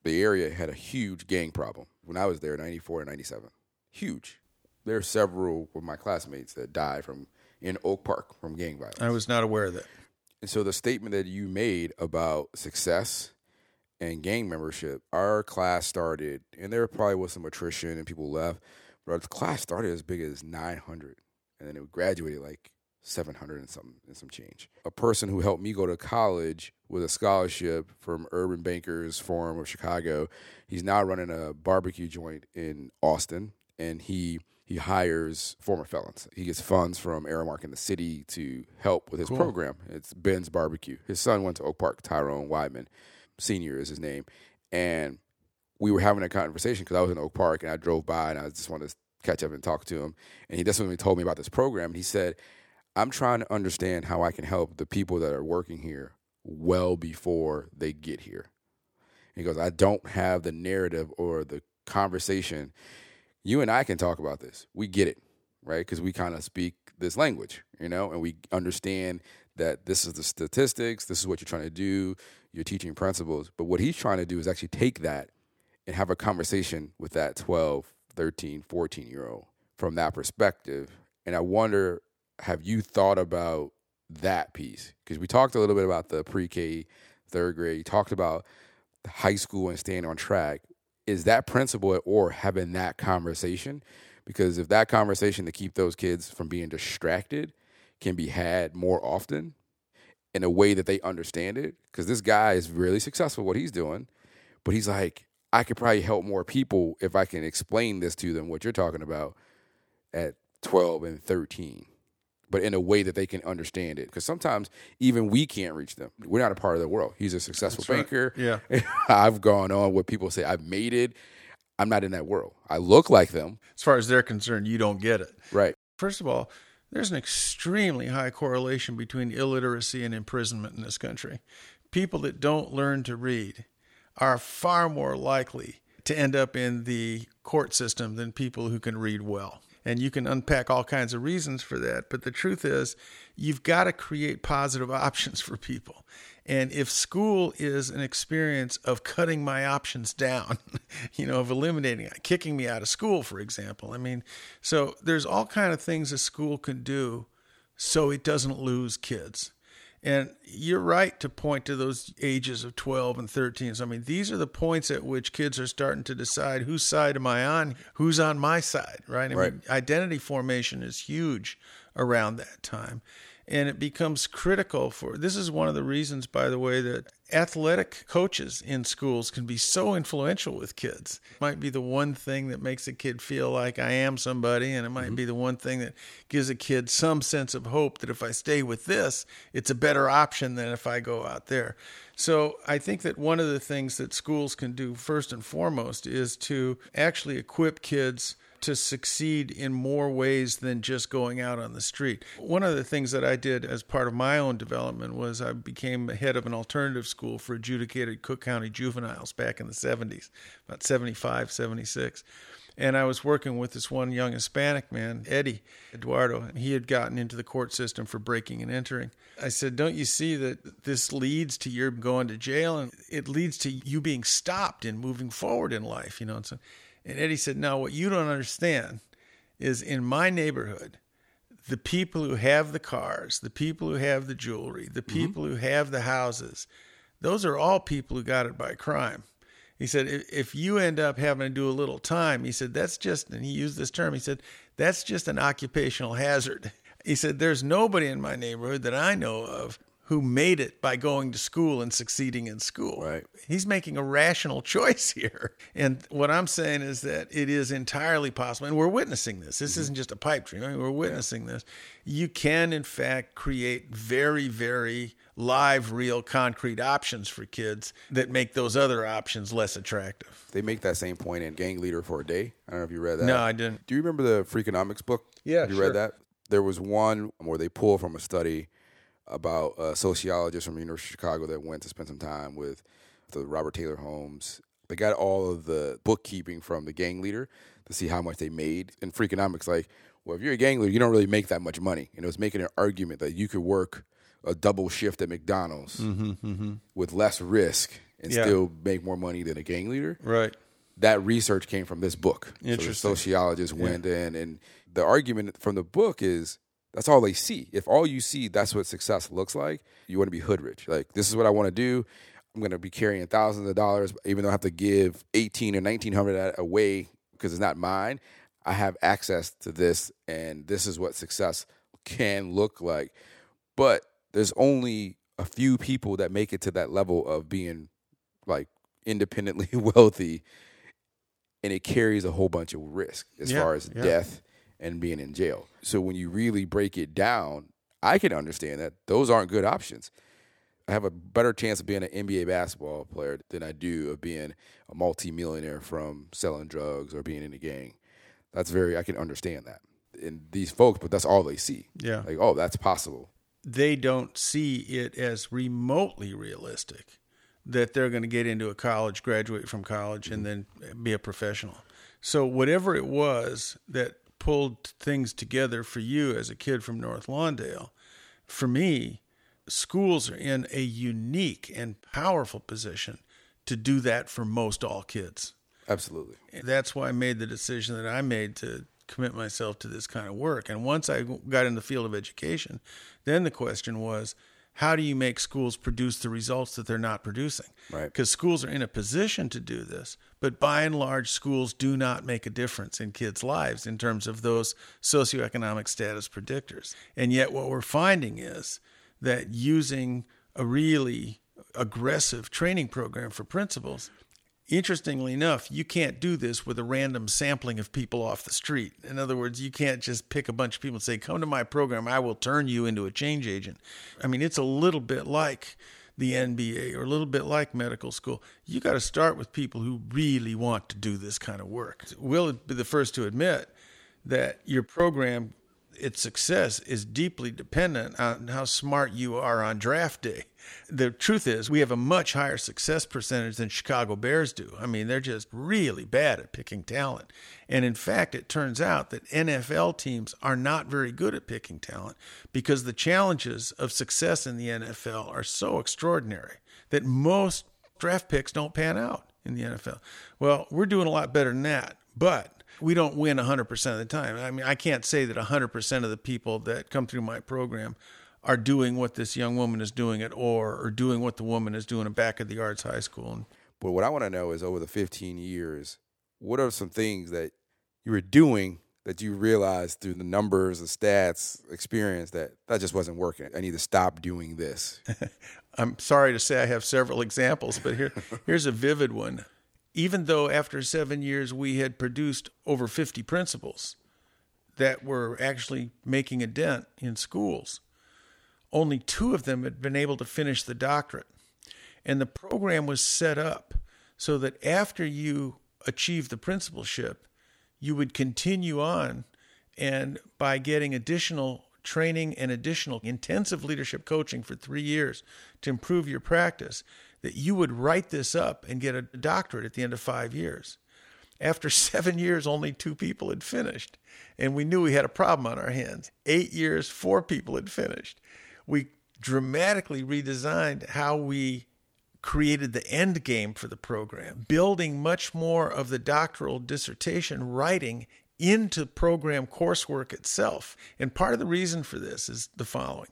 the area had a huge gang problem when I was there, 94 and 97. Huge. There are several of my classmates that died from in Oak Park from gang violence. I was not aware of that. And so the statement that you made about success and gang membership, our class started, and there probably was some attrition and people left, but our class started as big as 900, and then it graduated like 700 and some and some change. A person who helped me go to college with a scholarship from Urban Bankers Forum of Chicago, he's now running a barbecue joint in Austin, and he he hires former felons. He gets funds from Aramark in the city to help with his program. It's Ben's Barbecue. His son went to Oak Park, Tyrone Weidman, senior is his name, and we were having a conversation because I was in Oak Park and I drove by and I just wanted to catch up and talk to him. And he he told me about this program. And he said, I'm trying to understand how I can help the people that are working here well before they get here. He goes, I don't have the narrative or the conversation. You and I can talk about this. We get it, right? Because we kind of speak this language, you know, and we understand that this is the statistics, this is what you're trying to do, you're teaching principals. But what he's trying to do is actually take that and have a conversation with that 12, 13, 14 year old from that perspective. And I wonder, have you thought about that piece? Because we talked a little bit about the pre K, third grade, you talked about high school and staying on track. Is that principle or having that conversation? Because if that conversation to keep those kids from being distracted can be had more often in a way that they understand it, because this guy is really successful what he's doing, but he's like, I could probably help more people if I can explain this to them, what you're talking about at 12 and 13, but in a way that they can understand it. Because sometimes even we can't reach them. We're not a part of the world. He's a successful That's right. banker. Yeah. *laughs* I've gone on what people say, I've made it. I'm not in that world. I look like them. As far as they're concerned, you don't get it. Right. First of all, there's an extremely high correlation between illiteracy and imprisonment in this country. People that don't learn to read are far more likely to end up in the court system than people who can read well. And you can unpack all kinds of reasons for that. But the truth is, you've got to create positive *laughs* options for people. And if school is an experience of cutting my options down, *laughs* you know, of eliminating, kicking me out of school, for example, I mean, so there's all kind of things a school can do so it doesn't lose kids. And you're right to point to those ages of 12 and 13. So, I mean, these are the points at which kids are starting to decide whose side am I on, who's on my side, right? I Right. mean, identity formation is huge around that time. And it becomes critical for this is one of the reasons, by the way, that athletic coaches in schools can be so influential with kids. might be the one thing that makes a kid feel like I am somebody, and it might mm-hmm. be the one thing that gives a kid some sense of hope that if I stay with this, it's a better option than if I go out there. So I think that one of the things that schools can do first and foremost is to actually equip kids to succeed in more ways than just going out on the street. One of the things that I did as part of my own development was I became head of an alternative school for adjudicated Cook County juveniles back in the 70s, about 75, 76. And I was working with this one young Hispanic man, Eddie Eduardo, and he had gotten into the court system for breaking and entering. I said, Don't you see that this leads to your going to jail and it leads to you being stopped in moving forward in life, you know? And, so, and Eddie said, No, what you don't understand is in my neighborhood, the people who have the cars, the people who have the jewelry, the mm-hmm. people who have the houses, those are all people who got it by crime. He said, if, if you end up having to do a little time, he said, that's just, and he used this term, he said, that's just an occupational hazard. *laughs* He said, there's nobody in my neighborhood that I know of who made it by going to school and succeeding in school. Right. He's making a rational *laughs* choice here. And what I'm saying is that it is entirely possible, and we're witnessing this. This mm-hmm. isn't just a pipe dream. I mean, we're witnessing this. You can, in fact, create very, very live, real, concrete options for kids that make those other options less attractive. They make that same point in Gang Leader for a Day. I don't know if you read that. No, I didn't. Do you remember the Freakonomics book? Yeah, you sure. read that. There was one where they pull from a study about a sociologist from the University of Chicago that went to spend some time with the Robert Taylor Homes. They got all of the bookkeeping from the gang leader to see how much they made. And Freakonomics, like, well, if you're a gang leader, you don't really make that much money. And it was making an argument that you could work a double shift at McDonald's with less risk and Mm-hmm, Yeah. still make more money than a gang leader Right. that research came from this book. Interesting. So the sociologist went in, and the argument from the book is that's all they see. If all you see, that's what success looks like, you want to be hood rich. Like, this is what I want to do. I'm going to be carrying thousands of dollars, even though I have to give 18 or 1900 away because it's not mine. I have access to this, and this is what success can look like. But there's only a few people that make it to that level of being like independently *laughs* wealthy and it carries a whole bunch of risk as Yeah, far as yeah. death and being in jail. So when you really break it down, I can understand that those aren't good options. I have a better chance of being an NBA basketball player than I do of being a multimillionaire from selling drugs or being in a gang. That's very I can understand that. And these folks, but that's all they see. Yeah. Like, oh, that's possible. they don't see it as remotely realistic that they're going to get into a college, graduate from college, and mm-hmm. then be a professional. So, whatever it was that pulled things together for you as a kid from North Lawndale, for me, schools are in a unique and powerful position to do that for most all kids. Absolutely. That's why I made the decision that I made to commit myself to this kind of work. And once I got in the field of education, then the question was, how do you make schools produce the results that they're not producing? Right. Because schools are in a position to do this, but by and large, schools do not make a difference in kids' lives in terms of those socioeconomic status predictors. And yet, what we're finding is that using a really aggressive training program for principals Interestingly enough, you can't do this with a random sampling of people off the street. In other words, you can't just pick a bunch of people and say, Come to my program, I will turn you into a change agent. I mean, it's a little bit like the NBA or a little bit like medical school. You got to start with people who really want to do this kind of work. We'll be the first to admit that your program, its success, is deeply dependent on how smart you are on draft day the truth is we have a much higher success percentage than Chicago Bears do. I mean, they're just really bad at picking talent. And in fact, it turns out that NFL teams are not very good at picking talent because the challenges of success in the NFL are so extraordinary that most draft picks don't pan out in the NFL. Well, we're doing a lot better than that, but we don't win 100% of the time. I mean, I can't say that 100% of the people that come through my program are doing what this young woman is doing at Orr or doing what the woman is doing at Back of the Yards High School. And But what I want to know is over the 15 years, what are some things that you were doing that you realized through the numbers, the stats, experience that that just wasn't working? I need to stop doing this. *laughs* I'm sorry to say I have several examples, but here *laughs* here's a vivid one. Even though after seven years we had produced over 50 principals that were actually making a dent in schools, only two of them had been able to finish the doctorate. And the program was set up so that after you achieved the principalship, you would continue on and by getting additional training and additional intensive leadership coaching for three years to improve your practice, that you would write this up and get a doctorate at the end of five years. After *laughs* seven years, only two people had finished, and we knew we had a problem on our hands. Eight years, four people had finished. We dramatically redesigned how we created the end game for the program, building much more of the doctoral dissertation writing into program coursework itself. And part of the reason for this is the following.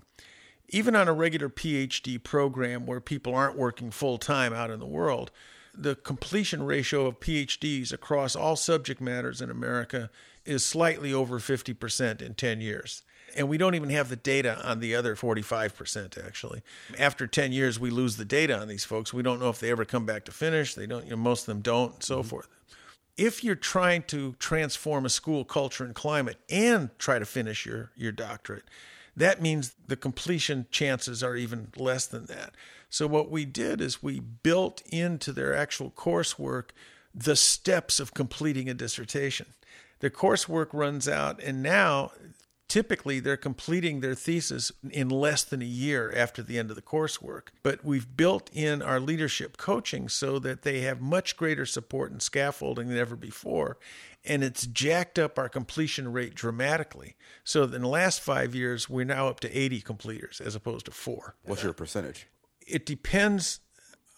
Even on a regular PhD program where people aren't working full time out in the world, the completion ratio of PhDs across all subject matters in America is slightly over 50% in 10 years. And we don't even have the data on the other 45% actually. After 10 years, we lose the data on these folks. We don't know if they ever come back to finish. They don't, you know, most of them don't, and so mm-hmm. forth. If you're trying to transform a school culture and climate and try to finish your, your doctorate, that means the completion chances are even less than that. So, what we did is we built into their actual coursework the steps of completing a dissertation. Their coursework runs out, and now typically they're completing their thesis in less than a year after the end of the coursework. But we've built in our leadership coaching so that they have much greater support and scaffolding than ever before. And it's jacked up our completion rate dramatically. So in the last five years, we're now up to 80 completers as opposed to four. What's your percentage? It depends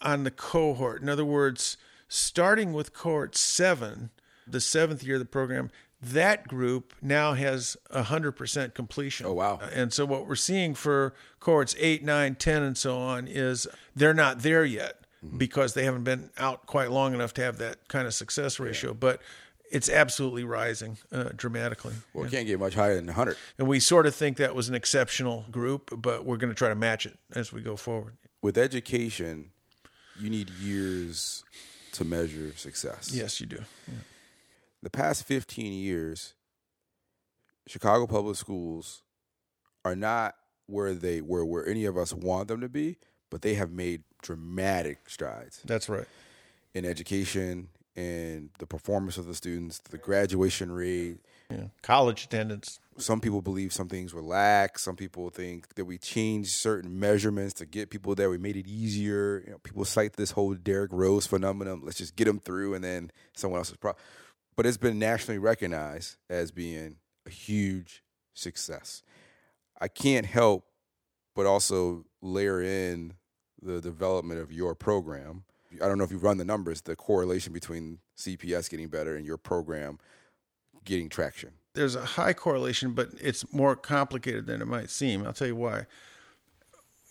on the cohort. In other words, starting with cohort seven, the seventh year of the program, that group now has 100% completion. Oh, wow. And so what we're seeing for cohorts 8, 9, 10, and so on is they're not there yet because they haven't been out quite long enough to have that kind of success ratio. But it's absolutely rising uh, dramatically. Well, it can't get much higher than 100. And we sort of think that was an exceptional group, but we're going to try to match it as we go forward. With education, you need years to measure success. Yes, you do. The past 15 years, Chicago public schools are not where they were where any of us want them to be, but they have made dramatic strides That's right. in education and the performance of the students, the graduation rate. Yeah. College attendance. Some people believe some things were lax. Some people think that we changed certain measurements to get people there. We made it easier. You know, people cite this whole Derrick Rose phenomenon. Let's just get them through, and then someone else's problem. But it's been nationally recognized as being a huge success. I can't help but also layer in the development of your program. I don't know if you've run the numbers, the correlation between CPS getting better and your program getting traction. There's a high correlation, but it's more complicated than it might seem. I'll tell you why.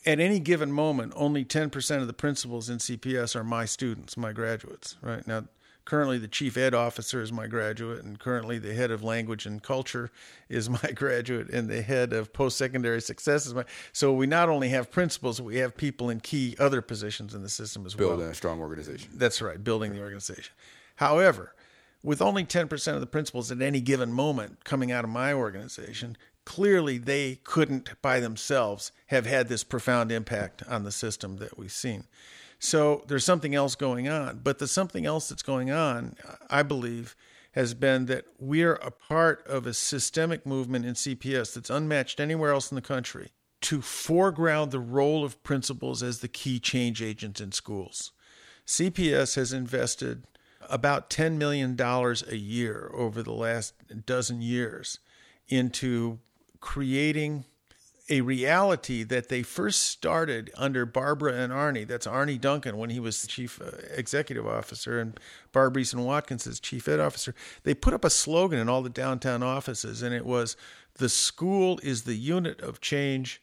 At any given moment, only 10% of the principals in CPS are my students, my graduates, right? Now, currently the chief ed officer is my graduate, and currently the head of language and culture is *laughs* my graduate, and the head of post secondary success is my. So we not only have principals, we have people in key other positions in the system as well. Building a strong organization. That's right, building the organization. However, with only 10% of the principals at any given moment coming out of my organization, clearly they couldn't by themselves have had this profound impact on the system that we've seen. So there's something else going on. But the something else that's going on, I believe, has been that we're a part of a systemic movement in CPS that's unmatched anywhere else in the country to foreground the role of principals as the key change agent in schools. CPS has invested about $10 million a year over the last dozen years into creating a reality that they first started under Barbara and Arne. That's Arne Duncan when he was the chief uh, executive officer and Barbara Eason Watkins as chief ed officer. They put up a slogan in all the downtown offices, and it was The school is the unit of change,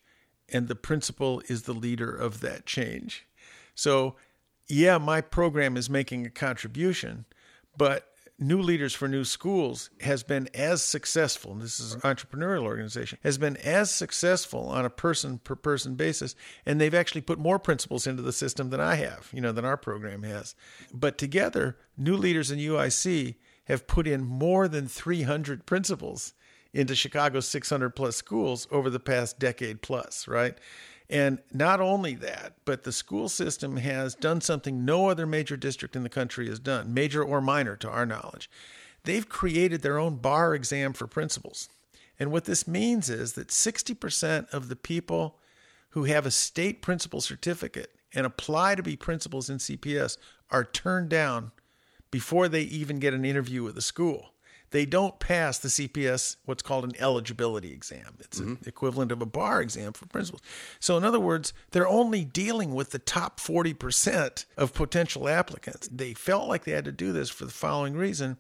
and the principal is the leader of that change. So, yeah, my program is making a contribution, but New Leaders for New Schools has been as successful, this is an entrepreneurial organization, has been as successful on a person per person basis, and they've actually put more principals into the system than I have, you know, than our program has. But together, New Leaders and UIC have put in more than 300 principals into Chicago's 600 plus schools over the past decade plus, right? And not only that, but the school system has done something no other major district in the country has done, major or minor to our knowledge. They've created their own bar exam for principals. And what this means is that 60% of the people who have a state principal certificate and apply to be principals in CPS are turned down before they even get an interview with the school they don't pass the CPS, what's called an eligibility exam. It's mm-hmm. the equivalent of a bar exam for principals. So, in other words, they're only dealing with the top 40% of potential applicants. They felt like they had to do this for the following reason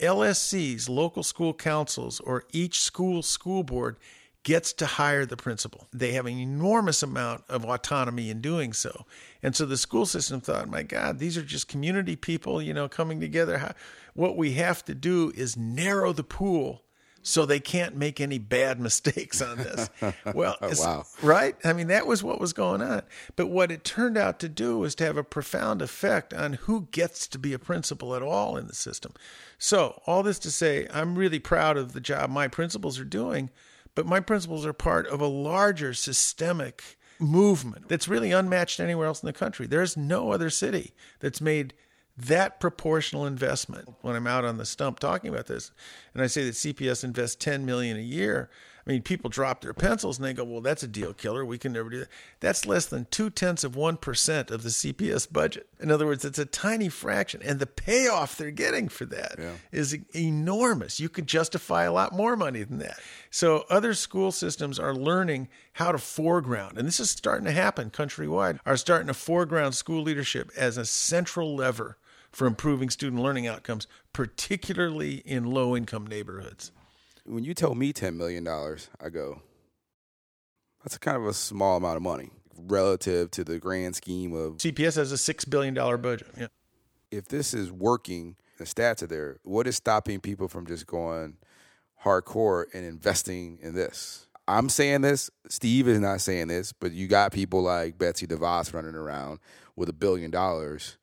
LSCs, local school councils, or each school school board gets to hire the principal. They have an enormous amount of autonomy in doing so. And so the school system thought, my God, these are just community people, you know, coming together. What we have to do is narrow the pool so they can't make any bad *laughs* mistakes on this. *laughs* Well, oh, Wow. right? I mean, that was what was going on. But what it turned out to do was to have a profound effect on who gets to be a principal at all in the system. So, all this to say, I'm really proud of the job my principals are doing, but my principals are part of a larger systemic movement that's really unmatched anywhere else in the country. There's no other city that's made that proportional investment when i'm out on the stump talking about this and i say that cps invests 10 million a year i mean people drop their pencils and they go well that's a deal killer. We can never do that. That's less than two tenths of 1% of the cps budget. In other words it's a tiny fraction. And the payoff they're getting for that is enormous. You could justify a lot more money than that. So other school systems are learning how to foreground. And this is starting to happen countrywide are starting to foreground school leadership as a central lever for improving student learning outcomes, particularly in low income neighborhoods. When you tell me $10 million, I go, that's kind of a small amount of money relative to the grand scheme of CPS has a $6 billion budget. Yeah. if this is working, the stats are there. What is stopping people from just going hardcore and investing in this? I'm saying this. Steve is not saying this, but you got people like Betsy DeVos running around with a billion dollars,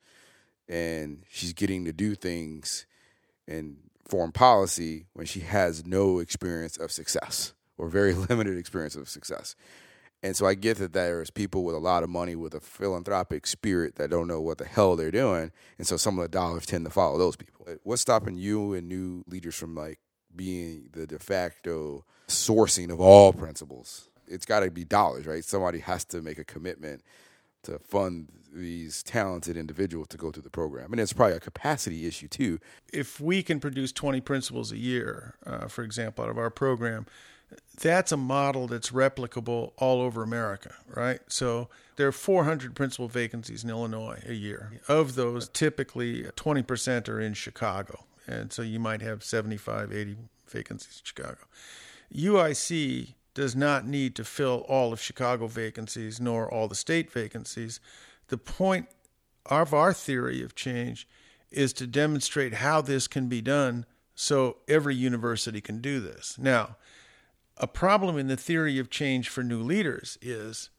and she's getting to do things in foreign policy when she has no experience of success or very *laughs* limited experience of success. And so I get that there's people with a lot of money with a philanthropic spirit that don't know what the hell they're doing. And so some of the dollars tend to follow those people. Uh, what's stopping you and new leaders from like being the de facto sourcing of all principals? It's got to be dollars, right? Somebody has to make a commitment to fund these talented individuals to go through the program. And it's probably a capacity issue too. If we can produce 20 principals a year, uh, for example, out of our program, that's a model that's replicable all over America, right? So there are 400 principal vacancies in Illinois a year. Of those, typically 20% are in Chicago. And so you might have 75, 80 vacancies in Chicago. UIC does not need to fill all of Chicago vacancies nor all the state vacancies. The point of our theory of change is to demonstrate how this can be done so every university can do this. Now, a problem in the theory of change for new leaders is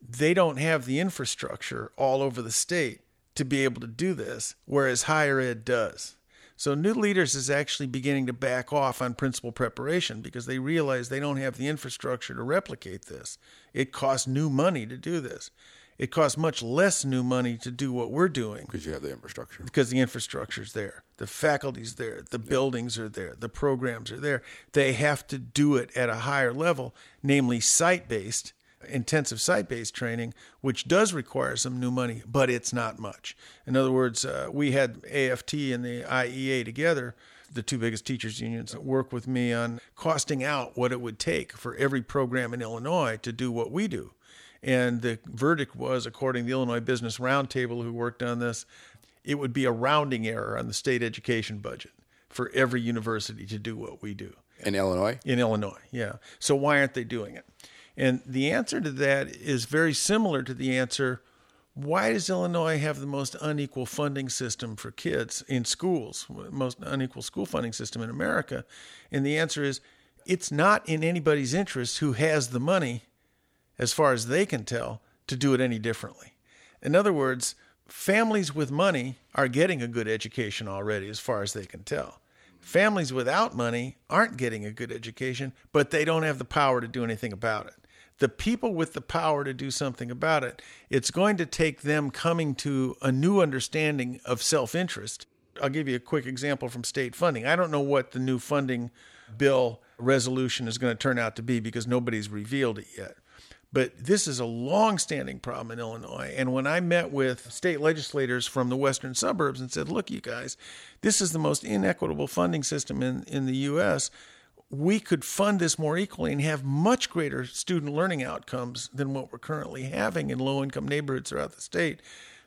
they don't have the infrastructure all over the state to be able to do this, whereas higher ed does. So new leaders is actually beginning to back off on principal preparation because they realize they don't have the infrastructure to replicate this. It costs new money to do this. It costs much less new money to do what we're doing Because you have the infrastructure. because the infrastructure's there, the faculty's there, the buildings are there, the programs are there. They have to do it at a higher level, namely site based, intensive site based training, which does require some new money, but it's not much. In other words, uh, we had AFT and the IEA together. The two biggest teachers unions that work with me on costing out what it would take for every program in Illinois to do what we do. And the verdict was, according to the Illinois Business Roundtable, who worked on this, it would be a rounding error on the state education budget for every university to do what we do In Illinois? in Illinois. Yeah. So why aren't they doing it? And the answer to that is very similar to the answer why does Illinois have the most unequal funding system for kids in schools, most unequal school funding system in America? And the answer is it's not in anybody's interest who has the money, as far as they can tell, to do it any differently. In other words, families with money are getting a good education already, as far as they can tell. Families without money aren't getting a good education, but they don't have the power to do anything about it. The people with the power to do something about it, it's going to take them coming to a new understanding of self interest. I'll give you a quick example from state funding. I don't know what the new funding bill resolution is going to turn out to be because nobody's revealed it yet. But this is a long-standing problem in Illinois. And when I met with state legislators from the western suburbs and said, "Look, you guys, this is the most inequitable funding system in, in the U.S. We could fund this more equally and have much greater student learning outcomes than what we're currently having in low-income neighborhoods throughout the state."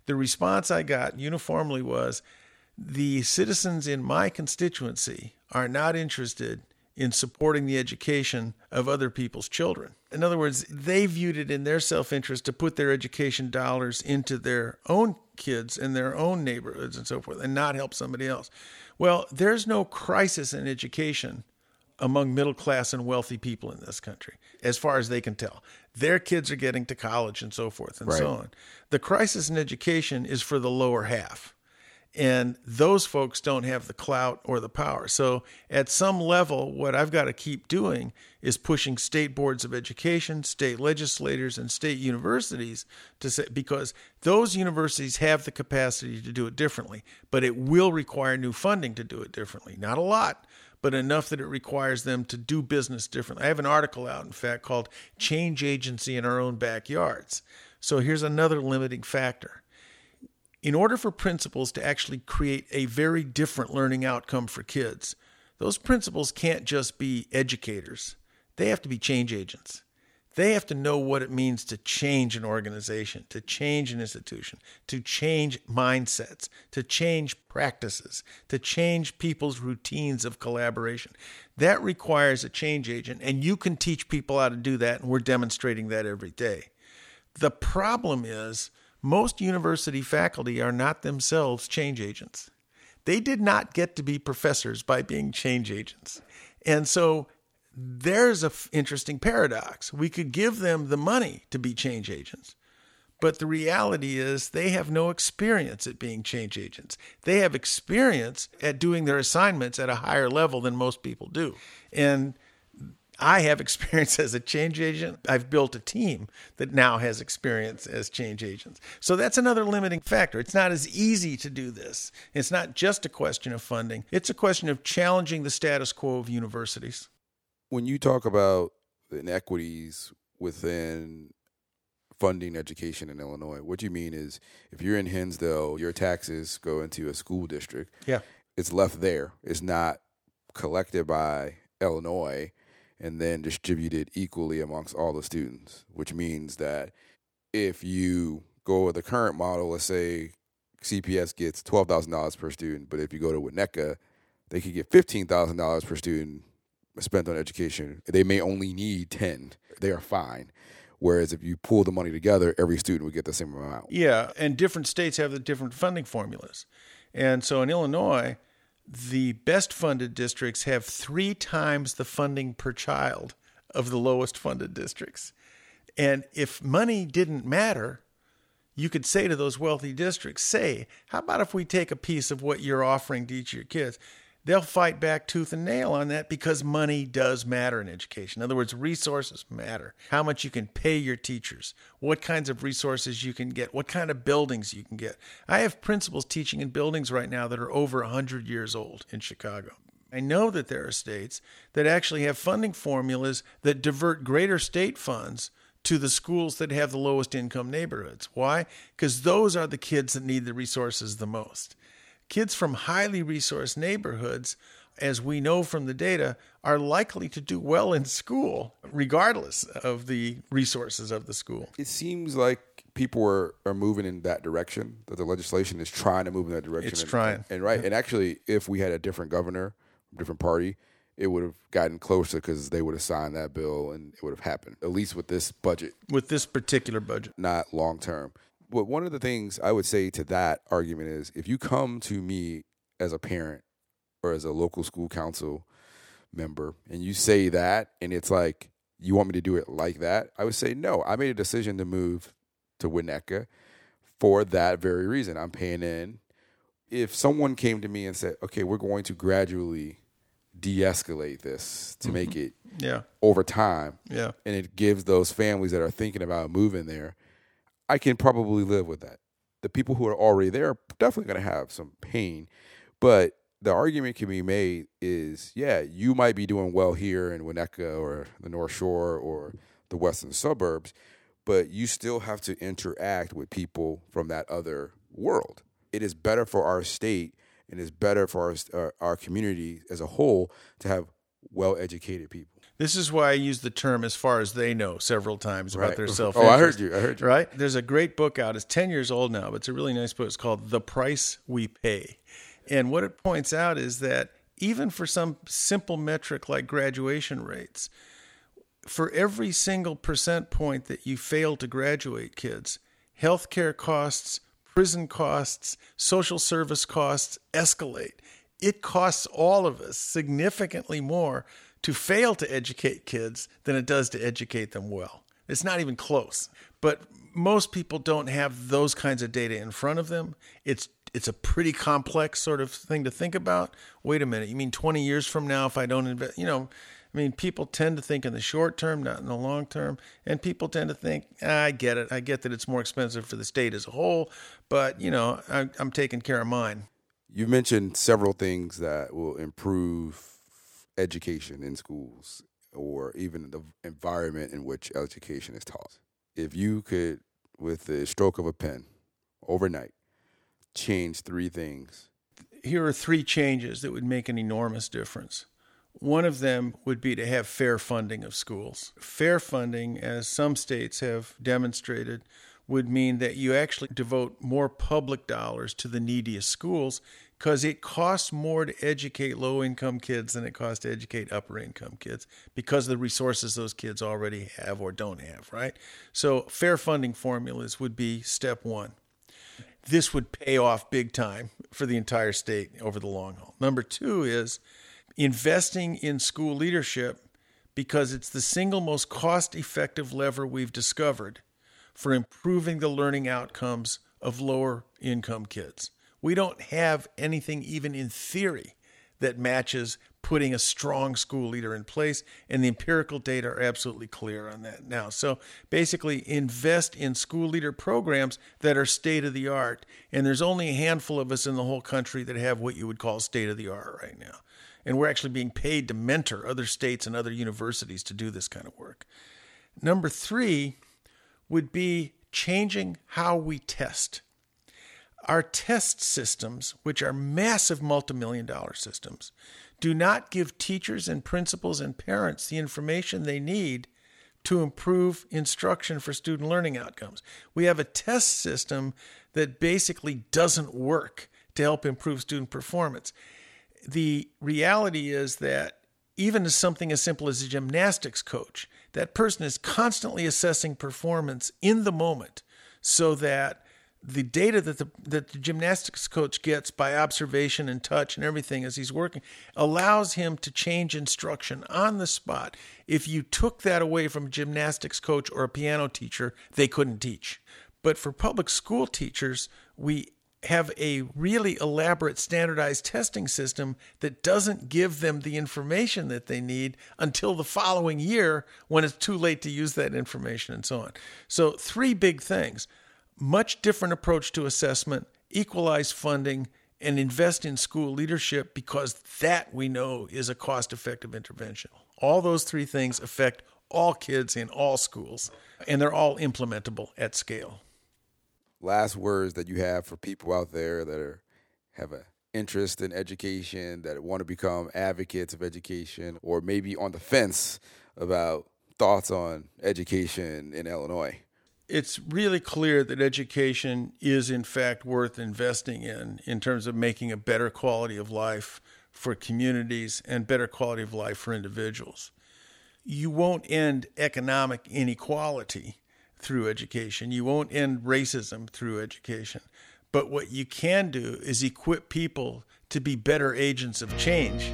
The response I got uniformly was, the citizens in my constituency are not interested in supporting the education of other people's children. In other words, they viewed it in their self interest to put their education dollars into their own kids and their own neighborhoods and so forth and not help somebody else. Well, there's no crisis in education among middle class and wealthy people in this country, as far as they can tell. Their kids are getting to college and so forth and so on. The crisis in education is for the lower half. And those folks don't have the clout or the power. So, at some level, what I've got to keep doing is pushing state boards of education, state legislators, and state universities to say, because those universities have the capacity to do it differently, but it will require new funding to do it differently. Not a lot, but enough that it requires them to do business differently. I have an article out, in fact, called Change Agency in Our Own Backyards. So, here's another limiting factor in order for principals to actually create a very different learning outcome for kids, those principals can't just be educators. They have to be change agents. They have to know what it means to change an organization, to change an institution, to change mindsets, to change practices, to change people's routines of collaboration. That requires a change agent, and you can teach people how to do that, and we're demonstrating that every day. The problem is most university faculty are not themselves change agents. They did not get to be professors by being change agents. And so there's a f- interesting paradox. We could give them the money to be change agents, but the reality is they have no experience at being change agents. They have experience at doing their assignments at a higher level than most people do. And I have *laughs* experience as a change agent. I've built a team that now has experience as change agents. So that's another limiting factor. It's not as easy to do this. It's not just a question of funding, it's a question of challenging the status quo of universities. When you talk about inequities within funding education in Illinois, what you mean is if you're in Hinsdale, your taxes go into a school district. Yeah. It's left there. It's not collected by Illinois and then distributed equally amongst all the students, which means that if you go with the current model, let's say CPS gets $12,000 per student, but if you go to Winnetka, they could get $15,000 per student spent on education. They may only need 10. They are fine. Whereas if you pull the money together, every student would get the same amount. Yeah, and different states have the different funding formulas. And so in Illinois, the best funded districts have three times the funding per child of the lowest funded districts. And if money didn't matter, you could say to those wealthy districts, say, how about if we take a piece of what you're offering to each of your kids? They'll fight back tooth and nail on that because money does matter in education. In other words, resources matter. How much you can pay your teachers, what kinds of resources you can get, what kind of buildings you can get. I have principals teaching in buildings right now that are over 100 years old in Chicago. I know that there are states that actually have funding formulas that divert greater state funds to the schools that have the lowest income neighborhoods. Why? Because those are the kids that need the resources the most. Kids from highly resourced neighborhoods, as we know from the data, are likely to do well in school, regardless of the resources of the school. It seems like people are, are moving in that direction, that the legislation is trying to move in that direction. It's and, trying. And right. And actually, if we had a different governor, different party, it would have gotten closer because they would have signed that bill and it would have happened, at least with this budget. With this particular budget, not long term. But one of the things I would say to that argument is if you come to me as a parent or as a local school council member and you say that and it's like you want me to do it like that, I would say no. I made a decision to move to Winnetka for that very reason. I'm paying in. If someone came to me and said, "Okay, we're going to gradually de-escalate this to mm-hmm. make it yeah, over time," yeah. and it gives those families that are thinking about moving there, I can probably live with that. The people who are already there are definitely going to have some pain, but the argument can be made is, yeah, you might be doing well here in Winnetka or the North Shore or the western suburbs, but you still have to interact with people from that other world. It is better for our state and it's better for our, our, uh, our community as a whole to have well-educated people. This is why I use the term as far as they know several times about Right. their self *laughs* Oh, I heard you. I heard you. Right? There's a great book out. It's 10 years old now, but it's a really nice book. It's called The Price We Pay. And what it points out is that even for some simple metric like graduation rates, for every single percent point that you fail to graduate kids, healthcare costs, prison costs, social service costs escalate. It costs all of us significantly more to fail to educate kids than it does to educate them well. It's not even close. But most people don't have those kinds of data in front of them. It's it's a pretty complex sort of thing to think about. Wait a minute, you mean 20 years from now if I don't invest, you know, I mean, people tend to think in the short term, not in the long term. And people tend to think, ah, I get it. I get that it's more expensive for the state as a whole, but, you know, I, I'm taking care of mine. You mentioned several things that will improve education in schools or even the environment in which education is taught. If you could, with the stroke of a pen, overnight, change three things. Here are three changes that would make an enormous difference. One of them would be to have fair funding of schools. Fair funding, as some states have demonstrated, would mean that you actually devote more public dollars to the neediest schools because it costs more to educate low income kids than it costs to educate upper income kids because of the resources those kids already have or don't have, right? So, fair funding formulas would be step one. This would pay off big time for the entire state over the long haul. Number two is investing in school leadership because it's the single most cost effective lever we've discovered for improving the learning outcomes of lower income kids. We don't have anything, even in theory, that matches putting a strong school leader in place, and the empirical data are absolutely clear on that now. So basically, invest in school leader programs that are state of the art, and there's only a handful of us in the whole country that have what you would call state of the art right now. And we're actually being paid to mentor other states and other universities to do this kind of work. Number three would be changing how we test. Our test systems, which are massive multimillion dollar systems, do not give teachers and principals and parents the information they need to improve instruction for student learning outcomes. We have a test system that basically doesn't work to help improve student performance. The reality is that even as something as simple as a gymnastics coach, that person is constantly assessing performance in the moment so that the data that the that the gymnastics coach gets by observation and touch and everything as he's working allows him to change instruction on the spot. If you took that away from a gymnastics coach or a piano teacher, they couldn't teach. But for public school teachers, we have a really elaborate standardized testing system that doesn't give them the information that they need until the following year when it's too late to use that information and so on. So, three big things much different approach to assessment, equalize funding, and invest in school leadership because that we know is a cost effective intervention. All those three things affect all kids in all schools, and they're all implementable at scale. Last words that you have for people out there that are have an interest in education, that want to become advocates of education, or maybe on the fence about thoughts on education in Illinois it's really clear that education is in fact worth investing in in terms of making a better quality of life for communities and better quality of life for individuals. You won't end economic inequality through education. You won't end racism through education. But what you can do is equip people to be better agents of change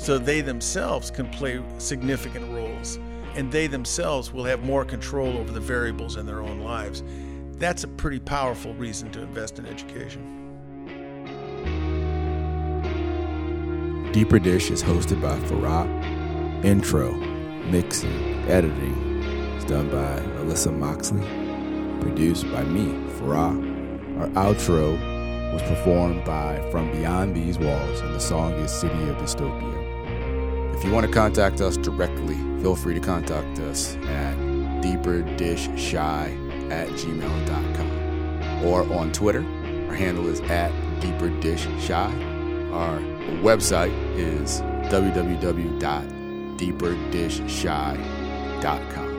so they themselves can play significant roles and they themselves will have more control over the variables in their own lives. That's a pretty powerful reason to invest in education. Deeper Dish is hosted by Farah. Intro, mixing, editing is done by Alyssa Moxley. Produced by me, Farah. Our outro was performed by From Beyond These Walls, and the song is City of Dystopia. If you want to contact us directly, feel free to contact us at deeperdishshy at gmail.com or on Twitter. Our handle is at deeperdishshy. Our website is www.deeperdishshy.com.